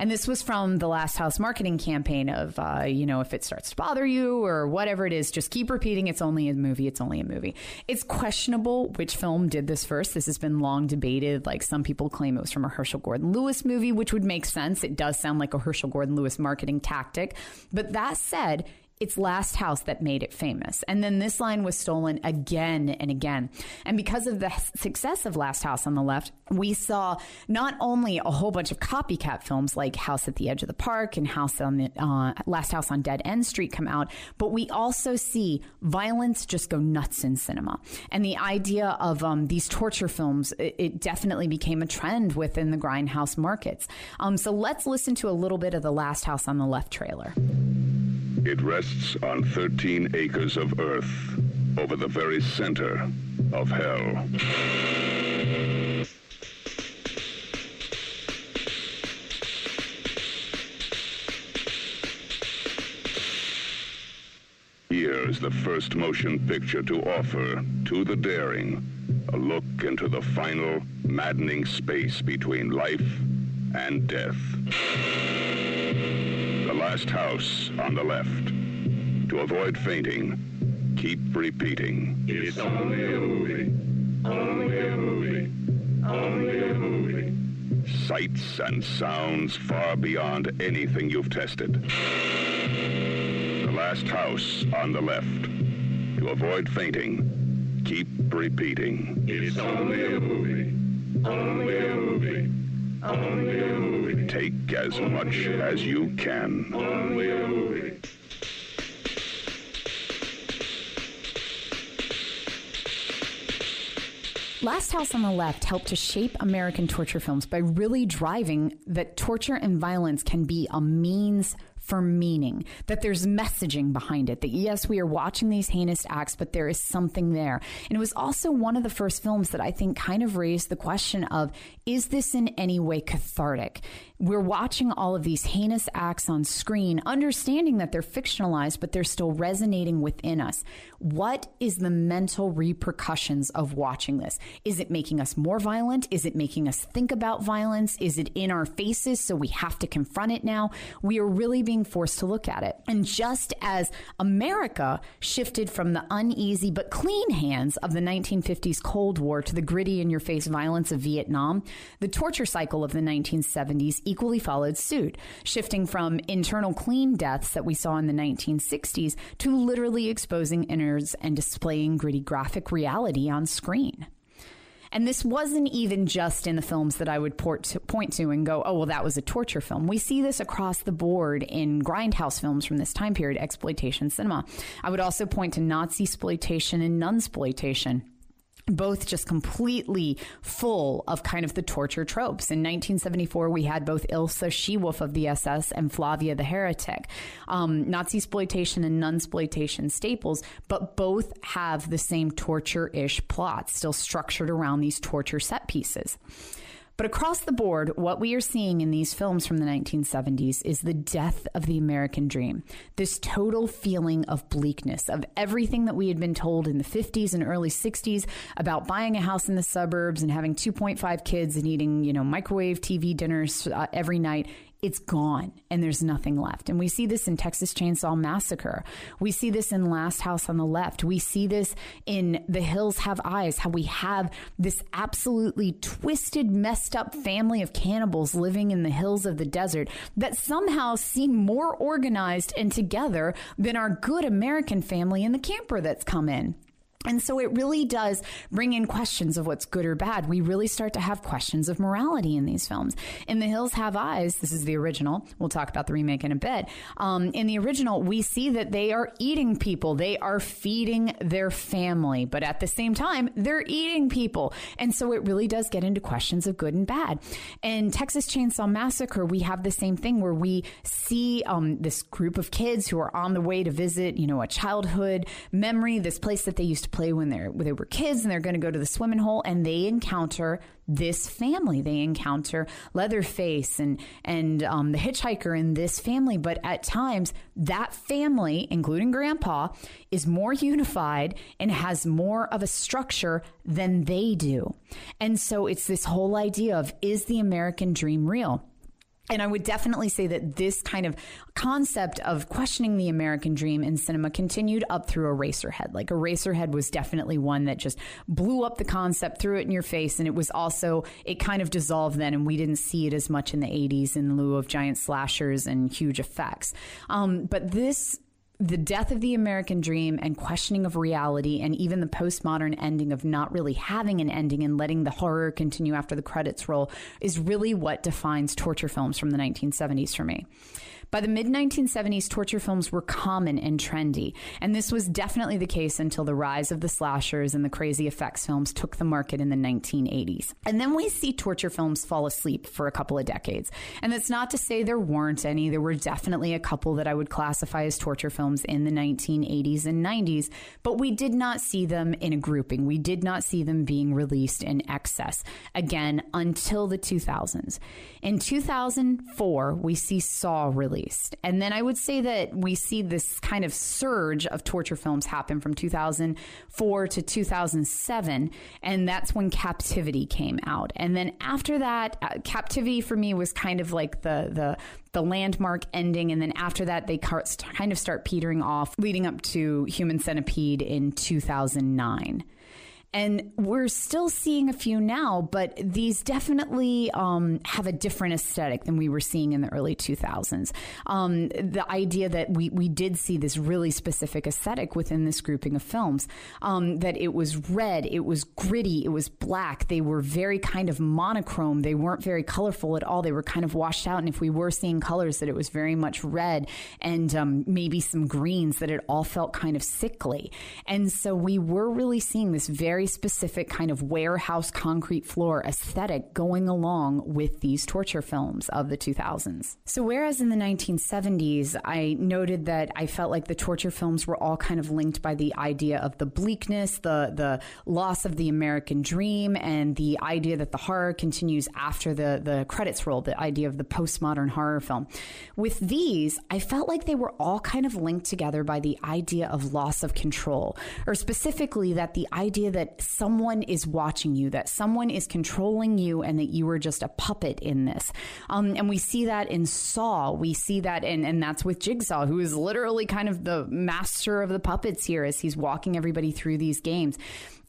Speaker 1: And this was from the Last House marketing campaign of, uh, you know, if it starts to bother you or whatever it is, just keep repeating it's only a movie, it's only a movie. It's questionable which film did this first. This has been long debated. Like some people claim it was from a Herschell Gordon Lewis movie, which would make sense. It does sound like a Herschell Gordon Lewis marketing tactic. But that said, it's Last House that made it famous. And then this line was stolen again and again. And because of the success of Last House on the Left, we saw not only a whole bunch of copycat films like House at the Edge of the Park and House on the uh, Last House on Dead End Street come out, but we also see violence just go nuts in cinema. And the idea of um, these torture films, it, it, definitely became a trend within the grindhouse markets. Um, so let's listen to a little bit of the Last House on the Left trailer.
Speaker 5: It rests on 13 acres of earth over the very center of hell. Here is the first motion picture to offer to the daring a look into the final, maddening space between life and death last house on the left. To avoid fainting, keep repeating.
Speaker 6: It's only a movie. Only a movie. Only a movie.
Speaker 5: Sights and sounds far beyond anything you've tested. The last house on the left. To avoid fainting, keep repeating.
Speaker 6: It's only a movie. Only a movie.
Speaker 5: Take as much as you can.
Speaker 1: Last House on the Left helped to shape American torture films by really driving that torture and violence can be a means for meaning, that there's messaging behind it, that yes, we are watching these heinous acts, but there is something there. And it was also one of the first films that I think kind of raised the question of is this in any way cathartic? We're watching all of these heinous acts on screen, understanding that they're fictionalized, but they're still resonating within us. What is the mental repercussions of watching this? Is it making us more violent? Is it making us think about violence? Is it in our faces so we have to confront it now? We are really being forced to look at it. And just as America shifted from the uneasy but clean hands of the 1950s Cold War to the gritty in your face violence of Vietnam, the torture cycle of the 1970s equally followed suit, shifting from internal clean deaths that we saw in the 1960s to literally exposing innards and displaying gritty graphic reality on screen. And this wasn't even just in the films that I would to, point to and go, oh, well, that was a torture film. We see this across the board in grindhouse films from this time period, exploitation cinema. I would also point to Nazi exploitation and nunsploitation both just completely full of kind of the torture tropes. In 1974, we had both Ilse She-Wolf of the SS and Flavia the Heretic, um, Nazi exploitation and nun exploitation staples, but both have the same torture-ish plot, still structured around these torture set pieces. But across the board, what we are seeing in these films from the 1970s is the death of the American dream. This total feeling of bleakness, of everything that we had been told in the 50s and early 60s about buying a house in the suburbs and having 2.5 kids and eating, you know, microwave TV dinners uh, every night it's gone and there's nothing left. And we see this in Texas Chainsaw Massacre. We see this in Last House on the Left. We see this in The Hills Have Eyes, how we have this absolutely twisted, messed up family of cannibals living in the hills of the desert that somehow seem more organized and together than our good American family in the camper that's come in. And so it really does bring in questions of what's good or bad. We really start to have questions of morality in these films. In The Hills Have Eyes, this is the original. We'll talk about the remake in a bit. Um, in the original, we see that they are eating people. They are feeding their family, but at the same time, they're eating people. And so it really does get into questions of good and bad. In Texas Chainsaw Massacre, we have the same thing where we see um, this group of kids who are on the way to visit, you know, a childhood memory, this place that they used to play when they're when they were kids and they're going to go to the swimming hole and they encounter this family. They encounter Leatherface and and um, the hitchhiker in this family, but at times that family, including Grandpa, is more unified and has more of a structure than they do. And so it's this whole idea of is the American dream real? And I would definitely say that this kind of concept of questioning the American dream in cinema continued up through Eraserhead. Like Eraserhead was definitely one that just blew up the concept, threw it in your face, and it was also it kind of dissolved then, and we didn't see it as much in the '80s in lieu of giant slashers and huge effects. Um, but this the death of the American dream and questioning of reality, and even the postmodern ending of not really having an ending and letting the horror continue after the credits roll, is really what defines torture films from the 1970s for me. By the mid 1970s, torture films were common and trendy, and this was definitely the case until the rise of the slashers and the crazy effects films took the market in the 1980s. And then we see torture films fall asleep for a couple of decades. And that's not to say there weren't any. There were definitely a couple that I would classify as torture films in the 1980s and 90s, but we did not see them in a grouping. We did not see them being released in excess again until the 2000s. In 2004, we see Saw released. And then I would say that we see this kind of surge of torture films happen from 2004 to 2007. And that's when Captivity came out. And then after that, uh, Captivity for me was kind of like the, the, the landmark ending. And then after that, they kind of start petering off, leading up to Human Centipede in 2009. And we're still seeing a few now, but these definitely um, have a different aesthetic than we were seeing in the early 2000s. Um, the idea that we, we did see this really specific aesthetic within this grouping of films, um, that it was red, it was gritty, it was black. They were very kind of monochrome. They weren't very colorful at all. They were kind of washed out. And if we were seeing colors, that it was very much red and um, maybe some greens, that it all felt kind of sickly. And so we were really seeing this very very specific kind of warehouse concrete floor aesthetic going along with these torture films of the 2000s. So, whereas in the 1970s, I noted that I felt like the torture films were all kind of linked by the idea of the bleakness, the, the loss of the American dream, and the idea that the horror continues after the, the credits roll, the idea of the postmodern horror film. With these, I felt like they were all kind of linked together by the idea of loss of control, or specifically that the idea that someone is watching you, that someone is controlling you, and that you are just a puppet in this. Um, and we see that in Saw. We see that, in, and that's with Jigsaw, who is literally kind of the master of the puppets here as he's walking everybody through these games.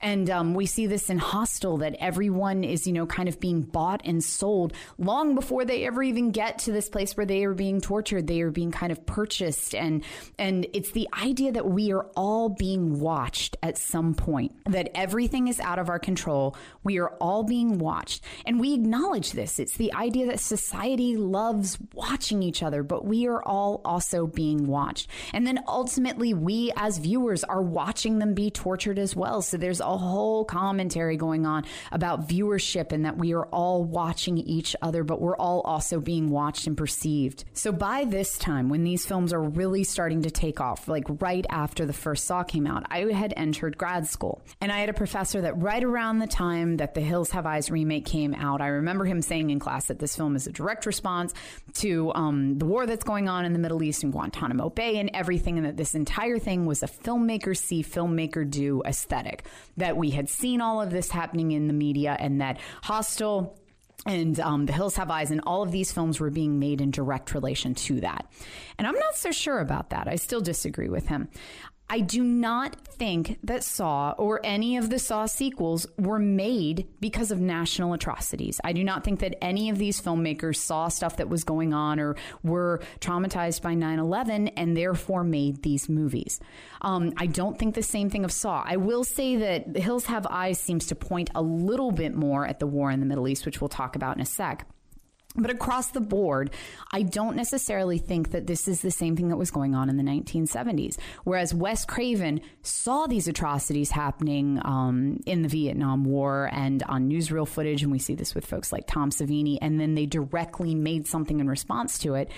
Speaker 1: And um, we see this in Hostel that everyone is, you know, kind of being bought and sold long before they ever even get to this place where they are being tortured. They are being kind of purchased. And, and it's the idea that we are all being watched at some point, that everything is out of our control. We are all being watched. And we acknowledge this. It's the idea that society loves watching each other, but we are all also being watched. And then ultimately, we as viewers are watching them be tortured as well. So there's a whole commentary going on about viewership and that we are all watching each other, but we're all also being watched and perceived. So by this time, when these films are really starting to take off, like right after the first Saw came out, I had entered grad school and I had a professor that right around the time that the Hills Have Eyes remake came out, I remember him saying in class that this film is a direct response to um, the war that's going on in the Middle East and Guantanamo Bay and everything, and that this entire thing was a filmmaker see, filmmaker do aesthetic. That we had seen all of this happening in the media, and that Hostel and um, The Hills Have Eyes, and all of these films were being made in direct relation to that. And I'm not so sure about that. I still disagree with him. I do not think that Saw or any of the Saw sequels were made because of national atrocities. I do not think that any of these filmmakers saw stuff that was going on or were traumatized by 9 11 and therefore made these movies. Um, I don't think the same thing of Saw. I will say that Hills Have Eyes seems to point a little bit more at the war in the Middle East, which we'll talk about in a sec. But across the board, I don't necessarily think that this is the same thing that was going on in the 1970s. Whereas Wes Craven saw these atrocities happening um, in the Vietnam War and on newsreel footage, and we see this with folks like Tom Savini, and then they directly made something in response to it.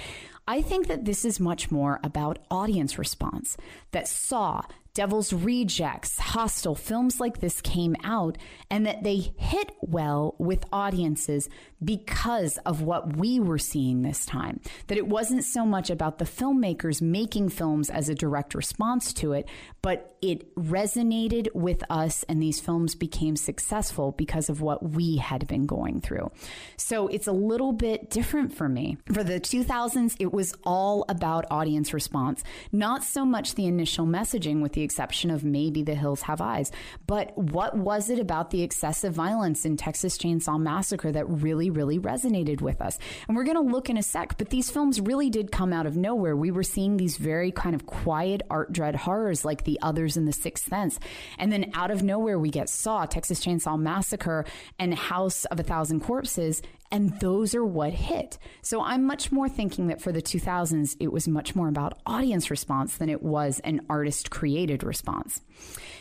Speaker 1: I think that this is much more about audience response. That Saw, Devil's Rejects, Hostel, films like this came out and that they hit well with audiences because of what we were seeing this time. That it wasn't so much about the filmmakers making films as a direct response to it, but it resonated with us and these films became successful because of what we had been going through. So it's a little bit different for me. For the 2000s, it was all about audience response, not so much the initial messaging with the exception of maybe The Hills Have Eyes. But what was it about the excessive violence in Texas Chainsaw Massacre that really, really resonated with us? And we're going to look in a sec, but these films really did come out of nowhere. We were seeing these very kind of quiet art dread horrors like The Others in The Sixth Sense. And then out of nowhere, we get Saw, Texas Chainsaw Massacre, and House of a Thousand Corpses and those are what hit. So I'm much more thinking that for the 2000s, it was much more about audience response than it was an artist created response.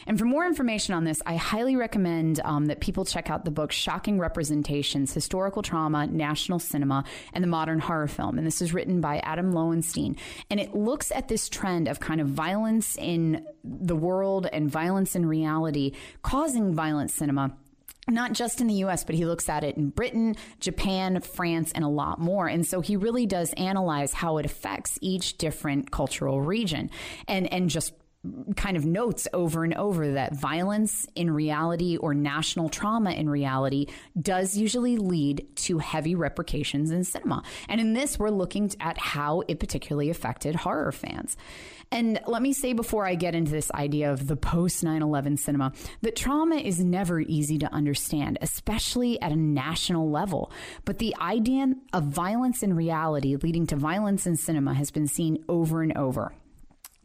Speaker 1: And for more information on this, I highly recommend um, that people check out the book Shocking Representations Historical Trauma, National Cinema, and the Modern Horror Film. And this is written by Adam Lowenstein. And it looks at this trend of kind of violence in the world and violence in reality causing violent cinema not just in the US, but he looks at it in Britain, Japan, France, and a lot more. And so he really does analyze how it affects each different cultural region and, and just kind of notes over and over that violence in reality or national trauma in reality does usually lead to heavy repercussions in cinema. And in this, we're looking at how it particularly affected horror fans. And let me say before I get into this idea of the post 9 11 cinema that trauma is never easy to understand, especially at a national level. But the idea of violence in reality leading to violence in cinema has been seen over and over.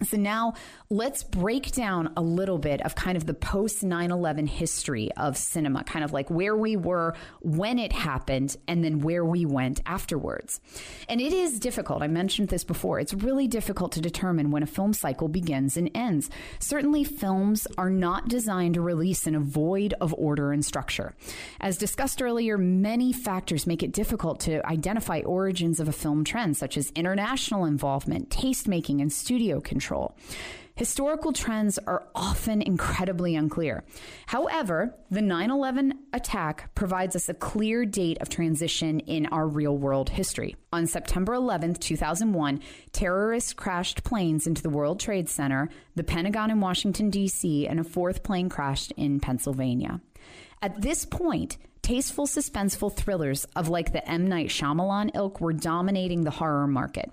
Speaker 1: So now let's break down a little bit of kind of the post 9 11 history of cinema, kind of like where we were when it happened and then where we went afterwards. And it is difficult. I mentioned this before. It's really difficult to determine when a film cycle begins and ends. Certainly, films are not designed to release in a void of order and structure. As discussed earlier, many factors make it difficult to identify origins of a film trend, such as international involvement, taste making, and studio control control. Historical trends are often incredibly unclear. However, the 9 11 attack provides us a clear date of transition in our real world history. On September 11, 2001, terrorists crashed planes into the World Trade Center, the Pentagon in Washington, D.C., and a fourth plane crashed in Pennsylvania. At this point, tasteful, suspenseful thrillers of like the M. Night Shyamalan ilk were dominating the horror market.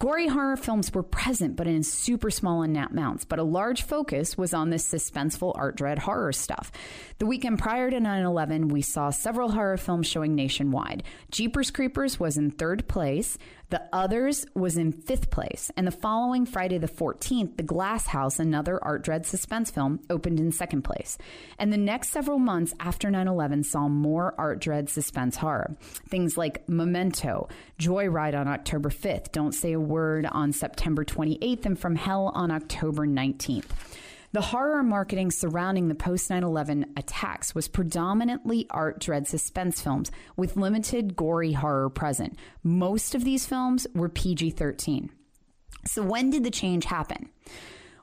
Speaker 1: Gory horror films were present, but in super small amounts, but a large focus was on this suspenseful art dread horror stuff. The weekend prior to 9 11, we saw several horror films showing nationwide. Jeepers Creepers was in third place. The Others was in fifth place, and the following Friday the 14th, The Glass House, another art dread suspense film, opened in second place. And the next several months after 9 11 saw more art dread suspense horror. Things like Memento, Joyride on October 5th, Don't Say a Word on September 28th, and From Hell on October 19th. The horror marketing surrounding the post 9 11 attacks was predominantly art dread suspense films with limited gory horror present. Most of these films were PG 13. So, when did the change happen?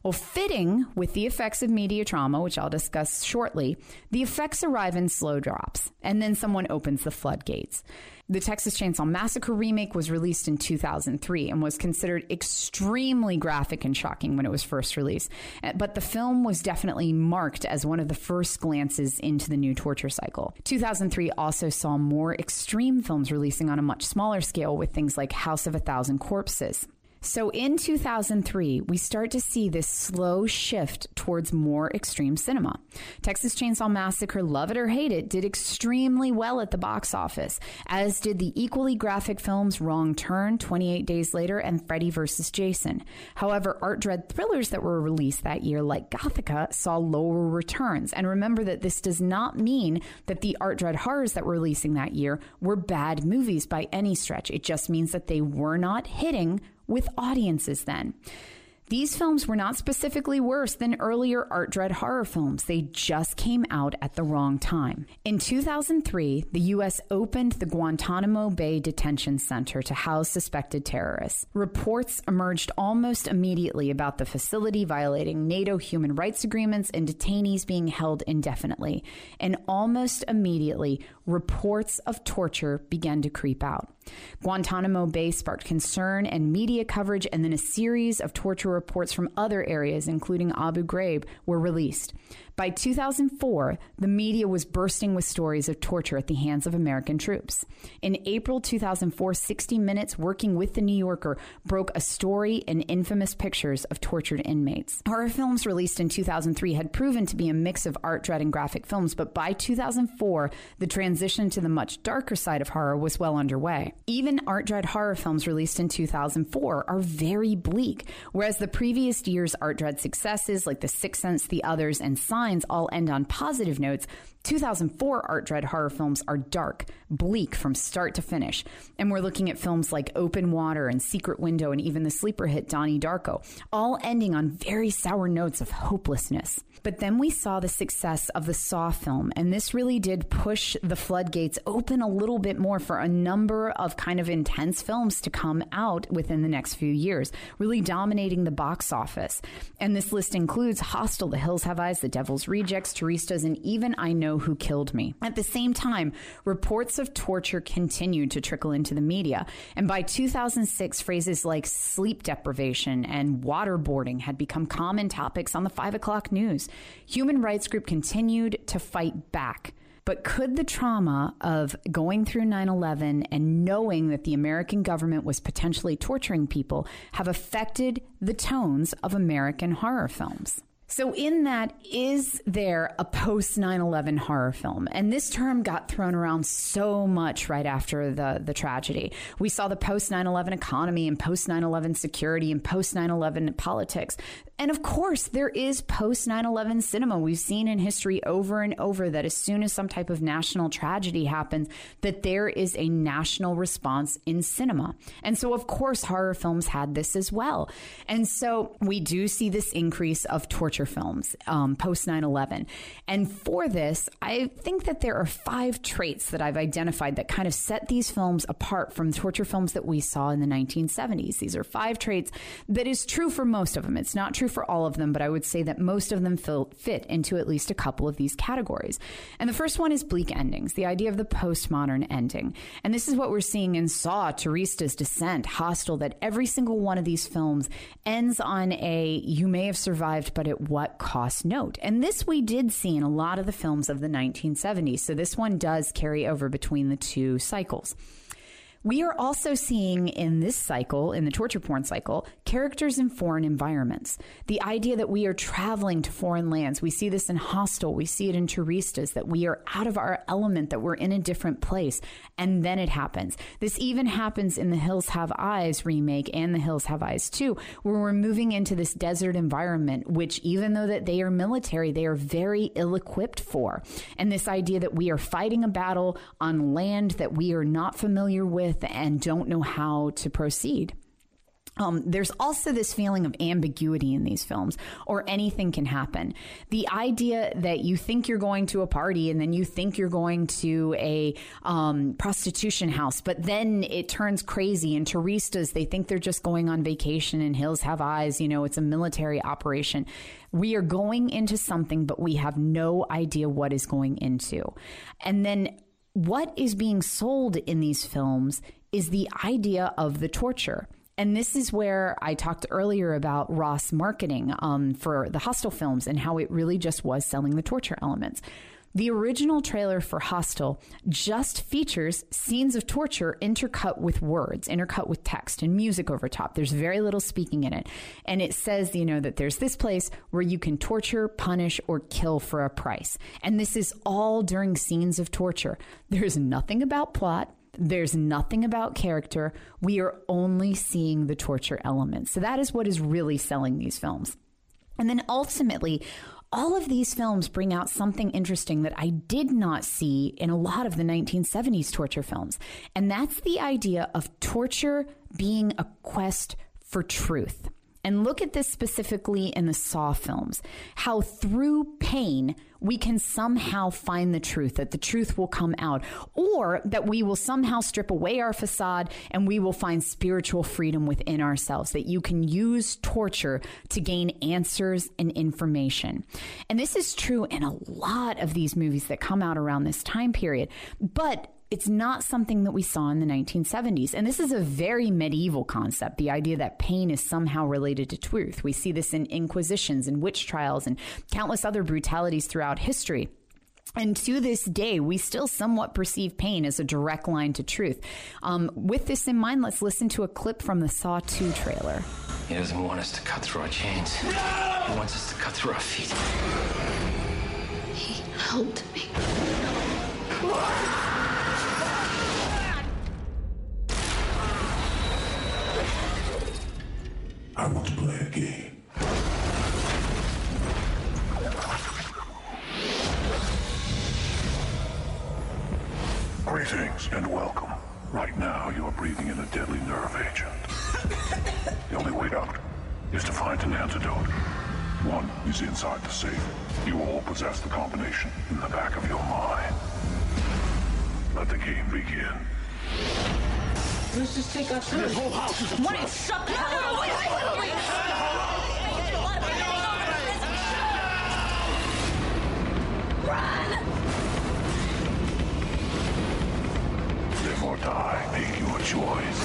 Speaker 1: Well, fitting with the effects of media trauma, which I'll discuss shortly, the effects arrive in slow drops, and then someone opens the floodgates. The Texas Chainsaw Massacre remake was released in 2003 and was considered extremely graphic and shocking when it was first released. Uh, but the film was definitely marked as one of the first glances into the new torture cycle. 2003 also saw more extreme films releasing on a much smaller scale with things like House of a Thousand Corpses. So in 2003, we start to see this slow shift towards more extreme cinema. Texas Chainsaw Massacre, love it or hate it, did extremely well at the box office, as did the equally graphic films Wrong Turn, 28 Days Later, and Freddy vs. Jason. However, art dread thrillers that were released that year, like Gothika, saw lower returns. And remember that this does not mean that the art dread horrors that were releasing that year were bad movies by any stretch. It just means that they were not hitting with audiences then. These films were not specifically worse than earlier art dread horror films. They just came out at the wrong time. In 2003, the U.S. opened the Guantanamo Bay Detention Center to house suspected terrorists. Reports emerged almost immediately about the facility violating NATO human rights agreements and detainees being held indefinitely. And almost immediately, reports of torture began to creep out. Guantanamo Bay sparked concern and media coverage, and then a series of torture reports from other areas, including Abu Ghraib, were released. By 2004, the media was bursting with stories of torture at the hands of American troops. In April 2004, 60 Minutes, working with The New Yorker, broke a story and infamous pictures of tortured inmates. Horror films released in 2003 had proven to be a mix of art, dread, and graphic films, but by 2004, the transition to the much darker side of horror was well underway. Even art, dread horror films released in 2004 are very bleak, whereas the previous year's art, dread successes like The Sixth Sense, The Others, and Sign all end on positive notes, 2004 art dread horror films are dark, bleak from start to finish. And we're looking at films like Open Water and Secret Window and even the sleeper hit Donnie Darko, all ending on very sour notes of hopelessness. But then we saw the success of the Saw film, and this really did push the floodgates open a little bit more for a number of kind of intense films to come out within the next few years, really dominating the box office. And this list includes Hostel, The Hills Have Eyes, The Devil's Rejects, Turistas, and even I Know Who Killed Me. At the same time, reports of torture continued to trickle into the media. And by 2006, phrases like sleep deprivation and waterboarding had become common topics on the 5 o'clock news. Human rights group continued to fight back. But could the trauma of going through 9 11 and knowing that the American government was potentially torturing people have affected the tones of American horror films? So, in that, is there a post 9 11 horror film? And this term got thrown around so much right after the, the tragedy. We saw the post 9 11 economy and post 9 11 security and post 9 11 politics. And of course, there is post 9 11 cinema. We've seen in history over and over that as soon as some type of national tragedy happens, that there is a national response in cinema. And so, of course, horror films had this as well. And so we do see this increase of torture films um, post 9 11. And for this, I think that there are five traits that I've identified that kind of set these films apart from torture films that we saw in the 1970s. These are five traits that is true for most of them. It's not true for all of them, but I would say that most of them fit into at least a couple of these categories. And the first one is bleak endings, the idea of the postmodern ending. And this is what we're seeing in Saw, Turistas, Descent, Hostel, that every single one of these films ends on a you may have survived, but at what cost note. And this we did see in a lot of the films of the 1970s. So this one does carry over between the two cycles. We are also seeing in this cycle, in the torture porn cycle, characters in foreign environments. The idea that we are traveling to foreign lands. We see this in Hostel, we see it in Turistas, that we are out of our element, that we're in a different place. And then it happens. This even happens in the Hills Have Eyes remake and the Hills Have Eyes 2, where we're moving into this desert environment, which even though that they are military, they are very ill equipped for. And this idea that we are fighting a battle on land that we are not familiar with with and don't know how to proceed. Um, there's also this feeling of ambiguity in these films, or anything can happen. The idea that you think you're going to a party and then you think you're going to a um, prostitution house, but then it turns crazy. And Turistas, they think they're just going on vacation, and Hills Have Eyes, you know, it's a military operation. We are going into something, but we have no idea what is going into. And then what is being sold in these films is the idea of the torture. And this is where I talked earlier about Roth's marketing um, for the Hostel films and how it really just was selling the torture elements. The original trailer for Hostel just features scenes of torture intercut with words, intercut with text and music over top. There's very little speaking in it. And it says, you know, that there's this place where you can torture, punish, or kill for a price. And this is all during scenes of torture. There's nothing about plot. There's nothing about character. We are only seeing the torture elements. So that is what is really selling these films. And then ultimately, all of these films bring out something interesting that I did not see in a lot of the 1970s torture films. And that's the idea of torture being a quest for truth. And look at this specifically in the Saw films how through pain, we can somehow find the truth, that the truth will come out, or that we will somehow strip away our facade and we will find spiritual freedom within ourselves, that you can use torture to gain answers and information. And this is true in a lot of these movies that come out around this time period. But it's not something that we saw in the 1970s. And this is a very medieval concept the idea that pain is somehow related to truth. We see this in inquisitions and witch trials and countless other brutalities throughout history. And to this day, we still somewhat perceive pain as a direct line to truth. Um, with this in mind, let's listen to a clip from the Saw 2 trailer.
Speaker 7: He doesn't want us to cut through our chains. He wants us to cut through our feet.
Speaker 8: He helped me.
Speaker 6: I want to play a game. Greetings and welcome. Right now, you are breathing in a deadly nerve agent. the only way out is to find an antidote. One is inside the safe. You all possess the combination in the back of your mind. Let the game begin.
Speaker 8: Let's just take our time. This whole house is a
Speaker 9: What is shut the hell up? Wait, wait, wait, wait.
Speaker 6: Live or die, make your choice.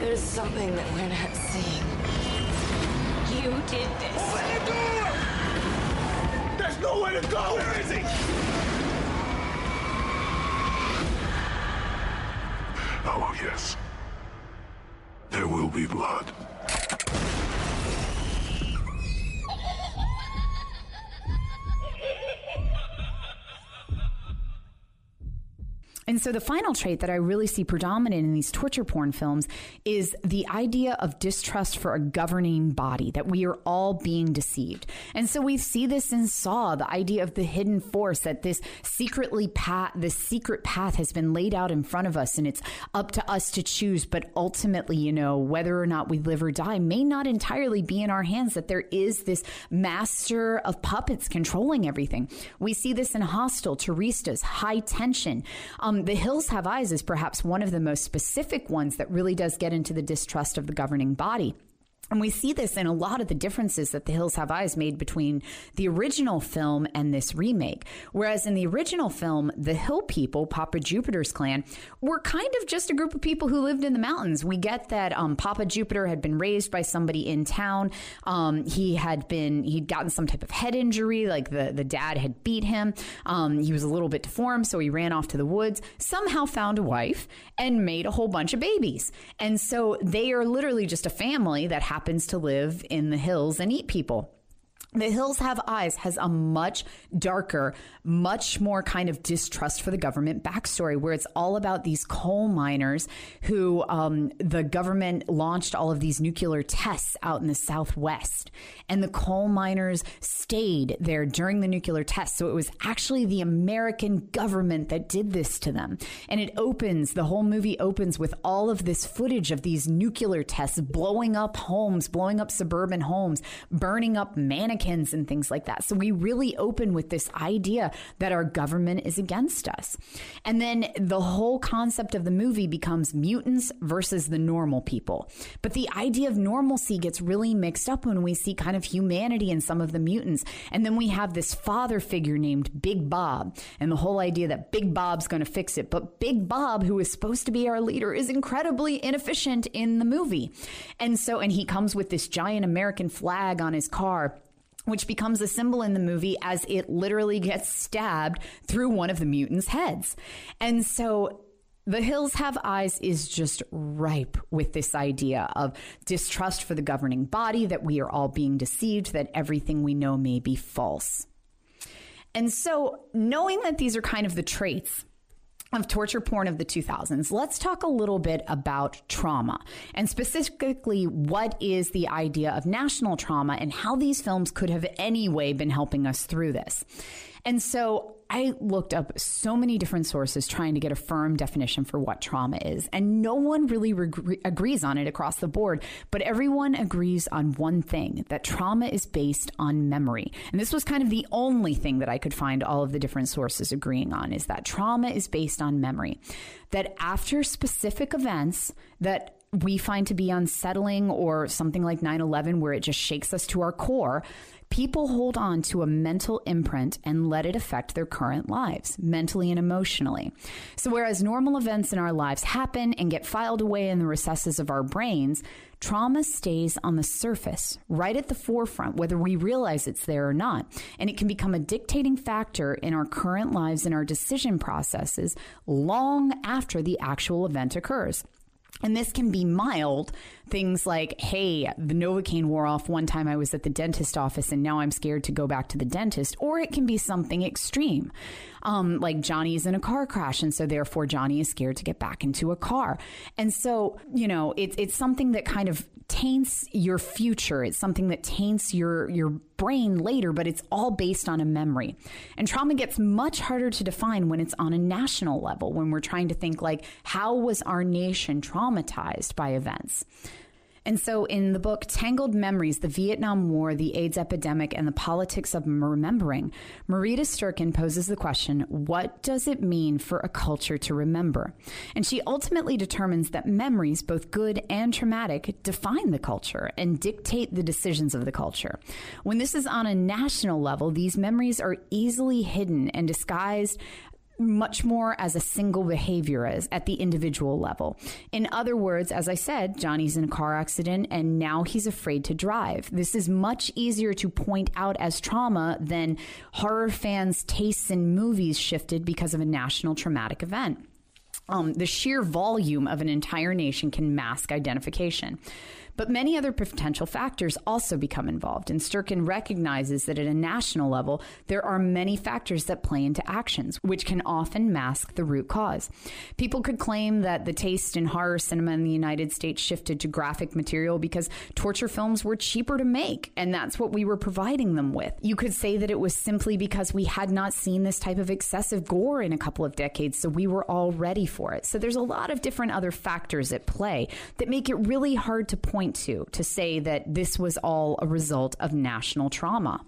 Speaker 8: There's something that we're not seeing. You did this.
Speaker 6: Open the door! There's nowhere to go! Where is he? Oh, yes. There will be blood.
Speaker 1: And so the final trait that I really see predominant in these torture porn films is the idea of distrust for a governing body, that we are all being deceived. And so we see this in Saw, the idea of the hidden force, that this secretly path, this secret path has been laid out in front of us and it's up to us to choose. But ultimately, you know, whether or not we live or die may not entirely be in our hands, that there is this master of puppets controlling everything. We see this in Hostel, Turistas, High Tension. Um, the Hills Have Eyes is perhaps one of the most specific ones that really does get into the distrust of the governing body. And we see this in a lot of the differences that The Hills Have Eyes made between the original film and this remake. Whereas in the original film, the Hill people, Papa Jupiter's clan, were kind of just a group of people who lived in the mountains. We get that um, Papa Jupiter had been raised by somebody in town. Um, he had been, he'd gotten some type of head injury, like the, the dad had beat him. Um, he was a little bit deformed, so he ran off to the woods, somehow found a wife, and made a whole bunch of babies. And so they are literally just a family that happens to live in the hills and eat people. The Hills Have Eyes has a much darker, much more kind of distrust for the government backstory, where it's all about these coal miners who um, the government launched all of these nuclear tests out in the Southwest. And the coal miners stayed there during the nuclear tests. So it was actually the American government that did this to them. And it opens, the whole movie opens with all of this footage of these nuclear tests blowing up homes, blowing up suburban homes, burning up mannequins mannequins and things like that. So we really open with this idea that our government is against us. And then the whole concept of the movie becomes mutants versus the normal people. But the idea of normalcy gets really mixed up when we see kind of humanity in some of the mutants. And then we have this father figure named Big Bob and the whole idea that Big Bob's going to fix it. But Big Bob, who is supposed to be our leader, is incredibly inefficient in the movie. And so, and he comes with this giant American flag on his car which becomes a symbol in the movie as it literally gets stabbed through one of the mutants' heads. And so the Hills Have Eyes is just ripe with this idea of distrust for the governing body, that we are all being deceived, that everything we know may be false. And so, knowing that these are kind of the traits of torture porn of the 2000s, let's talk a little bit about trauma and specifically what is the idea of national trauma and how these films could have anyway been helping us through this. And so I looked up so many different sources trying to get a firm definition for what trauma is, and no one really re- agrees on it across the board. But everyone agrees on one thing that trauma is based on memory. And this was kind of the only thing that I could find all of the different sources agreeing on is that trauma is based on memory. That after specific events that we find to be unsettling or something like 9 11, where it just shakes us to our core, People hold on to a mental imprint and let it affect their current lives, mentally and emotionally. So, whereas normal events in our lives happen and get filed away in the recesses of our brains, trauma stays on the surface, right at the forefront, whether we realize it's there or not. And it can become a dictating factor in our current lives and our decision processes long after the actual event occurs. And this can be mild things like, hey, the Novocaine wore off one time I was at the dentist office and now I'm scared to go back to the dentist. Or it can be something extreme, um, like Johnny is in a car crash and so therefore Johnny is scared to get back into a car. And so, you know, it's, it's something that kind of taints your future. It's something that taints your your brain later, but it's all based on a memory. And trauma gets much harder to define when it's on a national level, when we're trying to think like how was our nation traumatized by events? And so, in the book Tangled Memories The Vietnam War, the AIDS Epidemic, and the Politics of Remembering, Marita Sturken poses the question what does it mean for a culture to remember? And she ultimately determines that memories, both good and traumatic, define the culture and dictate the decisions of the culture. When this is on a national level, these memories are easily hidden and disguised much more as a single behavior is at the individual level. In other words, as I said, Johnny's in a car accident and now he's afraid to drive. This is much easier to point out as trauma than horror fans' tastes in movies shifted because of a national traumatic event. Um, the sheer volume of an entire nation can mask identification. But many other potential factors also become involved, and Sturken recognizes that at a national level, there are many factors that play into actions, which can often mask the root cause. People could claim that the taste in horror cinema in the United States shifted to graphic material because torture films were cheaper to make, and that's what we were providing them with. You could say that it was simply because we had not seen this type of excessive gore in a couple of decades, so we were all ready for it. So there's a lot of different other factors at play that make it really hard to point point to to say that this was all a result of national trauma.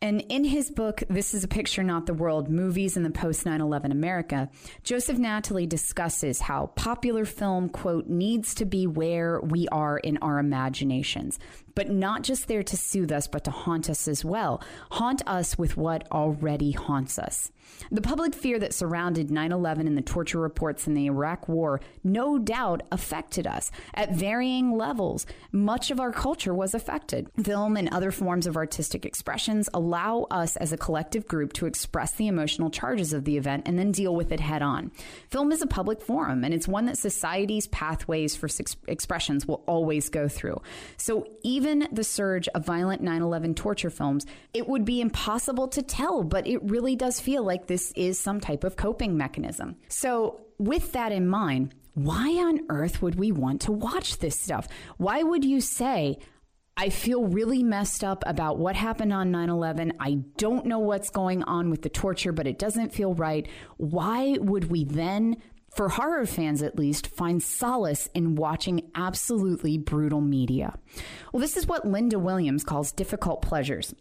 Speaker 1: And in his book, This is a Picture, Not the World Movies in the Post 9 11 America, Joseph Natoli discusses how popular film, quote, needs to be where we are in our imaginations, but not just there to soothe us, but to haunt us as well. Haunt us with what already haunts us. The public fear that surrounded 9 11 and the torture reports in the Iraq War no doubt affected us at varying levels. Much of our culture was affected. Film and other forms of artistic expressions allow us as a collective group to express the emotional charges of the event and then deal with it head on. Film is a public forum, and it's one that society's pathways for expressions will always go through. So even Given the surge of violent 9 11 torture films, it would be impossible to tell, but it really does feel like this is some type of coping mechanism. So, with that in mind, why on earth would we want to watch this stuff? Why would you say, I feel really messed up about what happened on 9 11. I don't know what's going on with the torture, but it doesn't feel right. Why would we then, for horror fans at least, find solace in watching absolutely brutal media? Well, this is what Linda Williams calls difficult pleasures.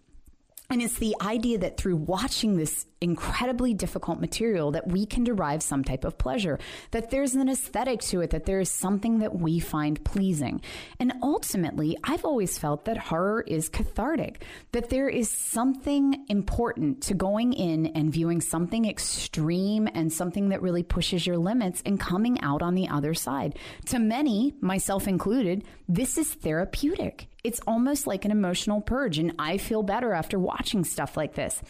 Speaker 1: And it's the idea that through watching this incredibly difficult material that we can derive some type of pleasure, that there's an aesthetic to it, that there is something that we find pleasing. And ultimately, I've always felt that horror is cathartic, that there is something important to going in and viewing something extreme and something that really pushes your limits and coming out on the other side. To many, myself included, this is therapeutic. It's almost like an emotional purge, and I feel better after watching stuff like this.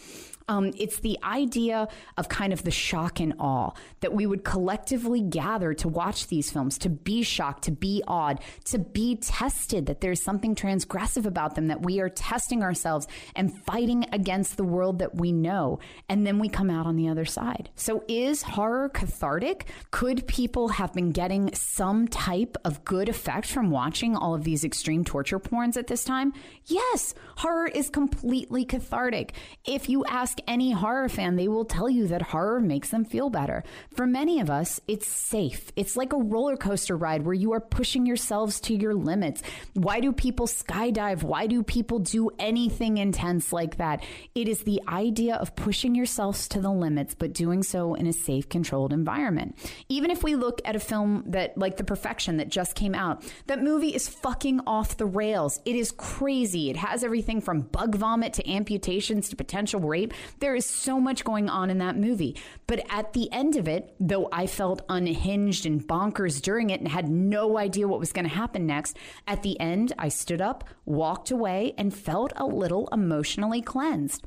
Speaker 1: Um, it's the idea of kind of the shock and awe that we would collectively gather to watch these films, to be shocked, to be awed, to be tested, that there's something transgressive about them, that we are testing ourselves and fighting against the world that we know. And then we come out on the other side. So is horror cathartic? Could people have been getting some type of good effect from watching all of these extreme torture porns at this time? Yes, horror is completely cathartic. If you ask ask any horror fan, they will tell you that horror makes them feel better. For many of us, it's safe. It's like a roller coaster ride where you are pushing yourselves to your limits. Why do people skydive? Why do people do anything intense like that? It is the idea of pushing yourselves to the limits, but doing so in a safe, controlled environment. Even if we look at a film that, like The Perfection, that just came out, that movie is fucking off the rails. It is crazy. It has everything from bug vomit to amputations to potential rape. There is so much going on in that movie. But at the end of it, though I felt unhinged and bonkers during it and had no idea what was going to happen next, at the end, I stood up, walked away, and felt a little emotionally cleansed.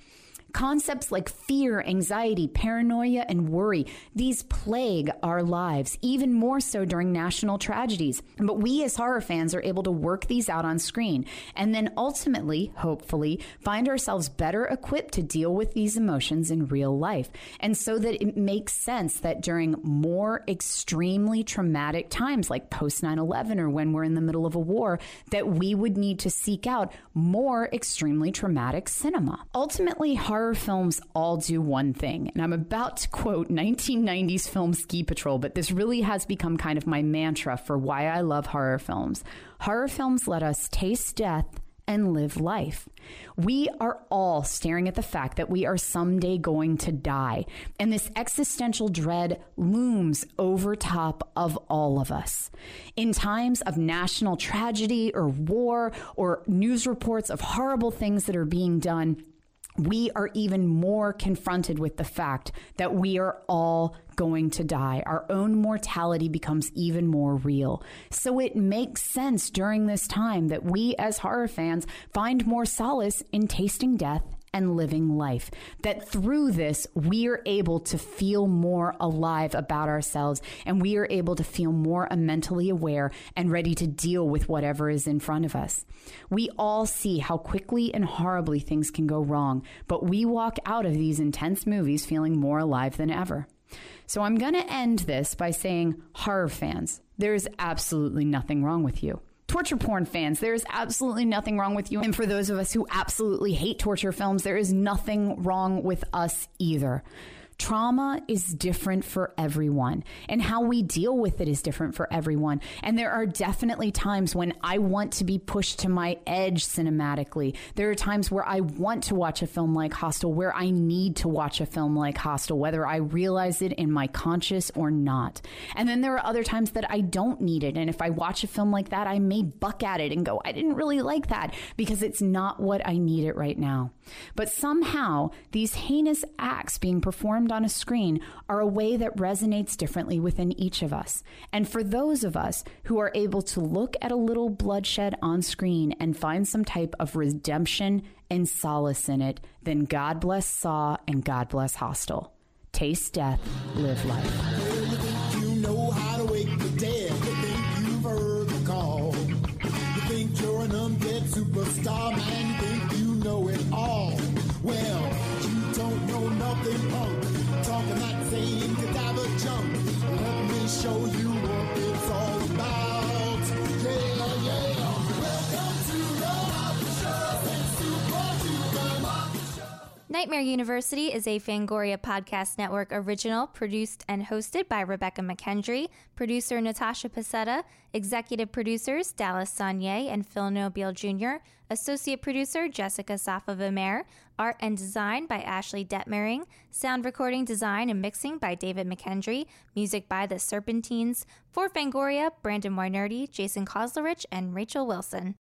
Speaker 1: Concepts like fear, anxiety, paranoia, and worry, these plague our lives, even more so during national tragedies. But we as horror fans are able to work these out on screen and then ultimately, hopefully, find ourselves better equipped to deal with these emotions in real life. And so that it makes sense that during more extremely traumatic times like post 9 11 or when we're in the middle of a war, that we would need to seek out more extremely traumatic cinema. Ultimately, horror horror films all do one thing, and I'm about to quote 1990s film Ski Patrol, but this really has become kind of my mantra for why I love horror films. Horror films let us taste death and live life. We are all staring at the fact that we are someday going to die, and this existential dread looms over top of all of us. In times of national tragedy or war or news reports of horrible things that are being done, we are even more confronted with the fact that we are all going to die. Our own mortality becomes even more real. So it makes sense during this time that we as horror fans find more solace in tasting death and living life. That through this, we are able to feel more alive about ourselves and we are able to feel more mentally aware and ready to deal with whatever is in front of us. We all see how quickly and horribly things can go wrong, but we walk out of these intense movies feeling more alive than ever. So I'm going to end this by saying, horror fans, there is absolutely nothing wrong with you torture porn fans, there is absolutely nothing wrong with you. And for those of us who absolutely hate torture films, there is nothing wrong with us either. Trauma is different for everyone, and how we deal with it is different for everyone. And there are definitely times when I want to be pushed to my edge cinematically. There are times where I want to watch a film like Hostel, where I need to watch a film like Hostel, whether I realize it in my conscious or not. And then there are other times that I don't need it. And if I watch a film like that, I may buck at it and go, I didn't really like that because it's not what I need it right now. But somehow, these heinous acts being performed on a screen are a way that resonates differently within each of us. And for those of us who are able to look at a little bloodshed on screen and find some type of redemption and solace in it, then God bless Saw and God bless Hostel. Taste death, live life. You know how to wake the dead. You think you've heard the call. You think you're an undead super 小雨
Speaker 10: Nightmare University is a Fangoria Podcast Network original produced and hosted by Rebecca McKendry, producer Natasha Pasetta, executive producers Dallas Sonnier and Phil Nobile Jr., associate producer Jessica Safa Vimer, art and design by Ashley Detmering, sound recording design and mixing by David McKendry, music by The Serpentines, for Fangoria, Brandon Wainerdi, Jason Koslerich, and Rachel Wilson.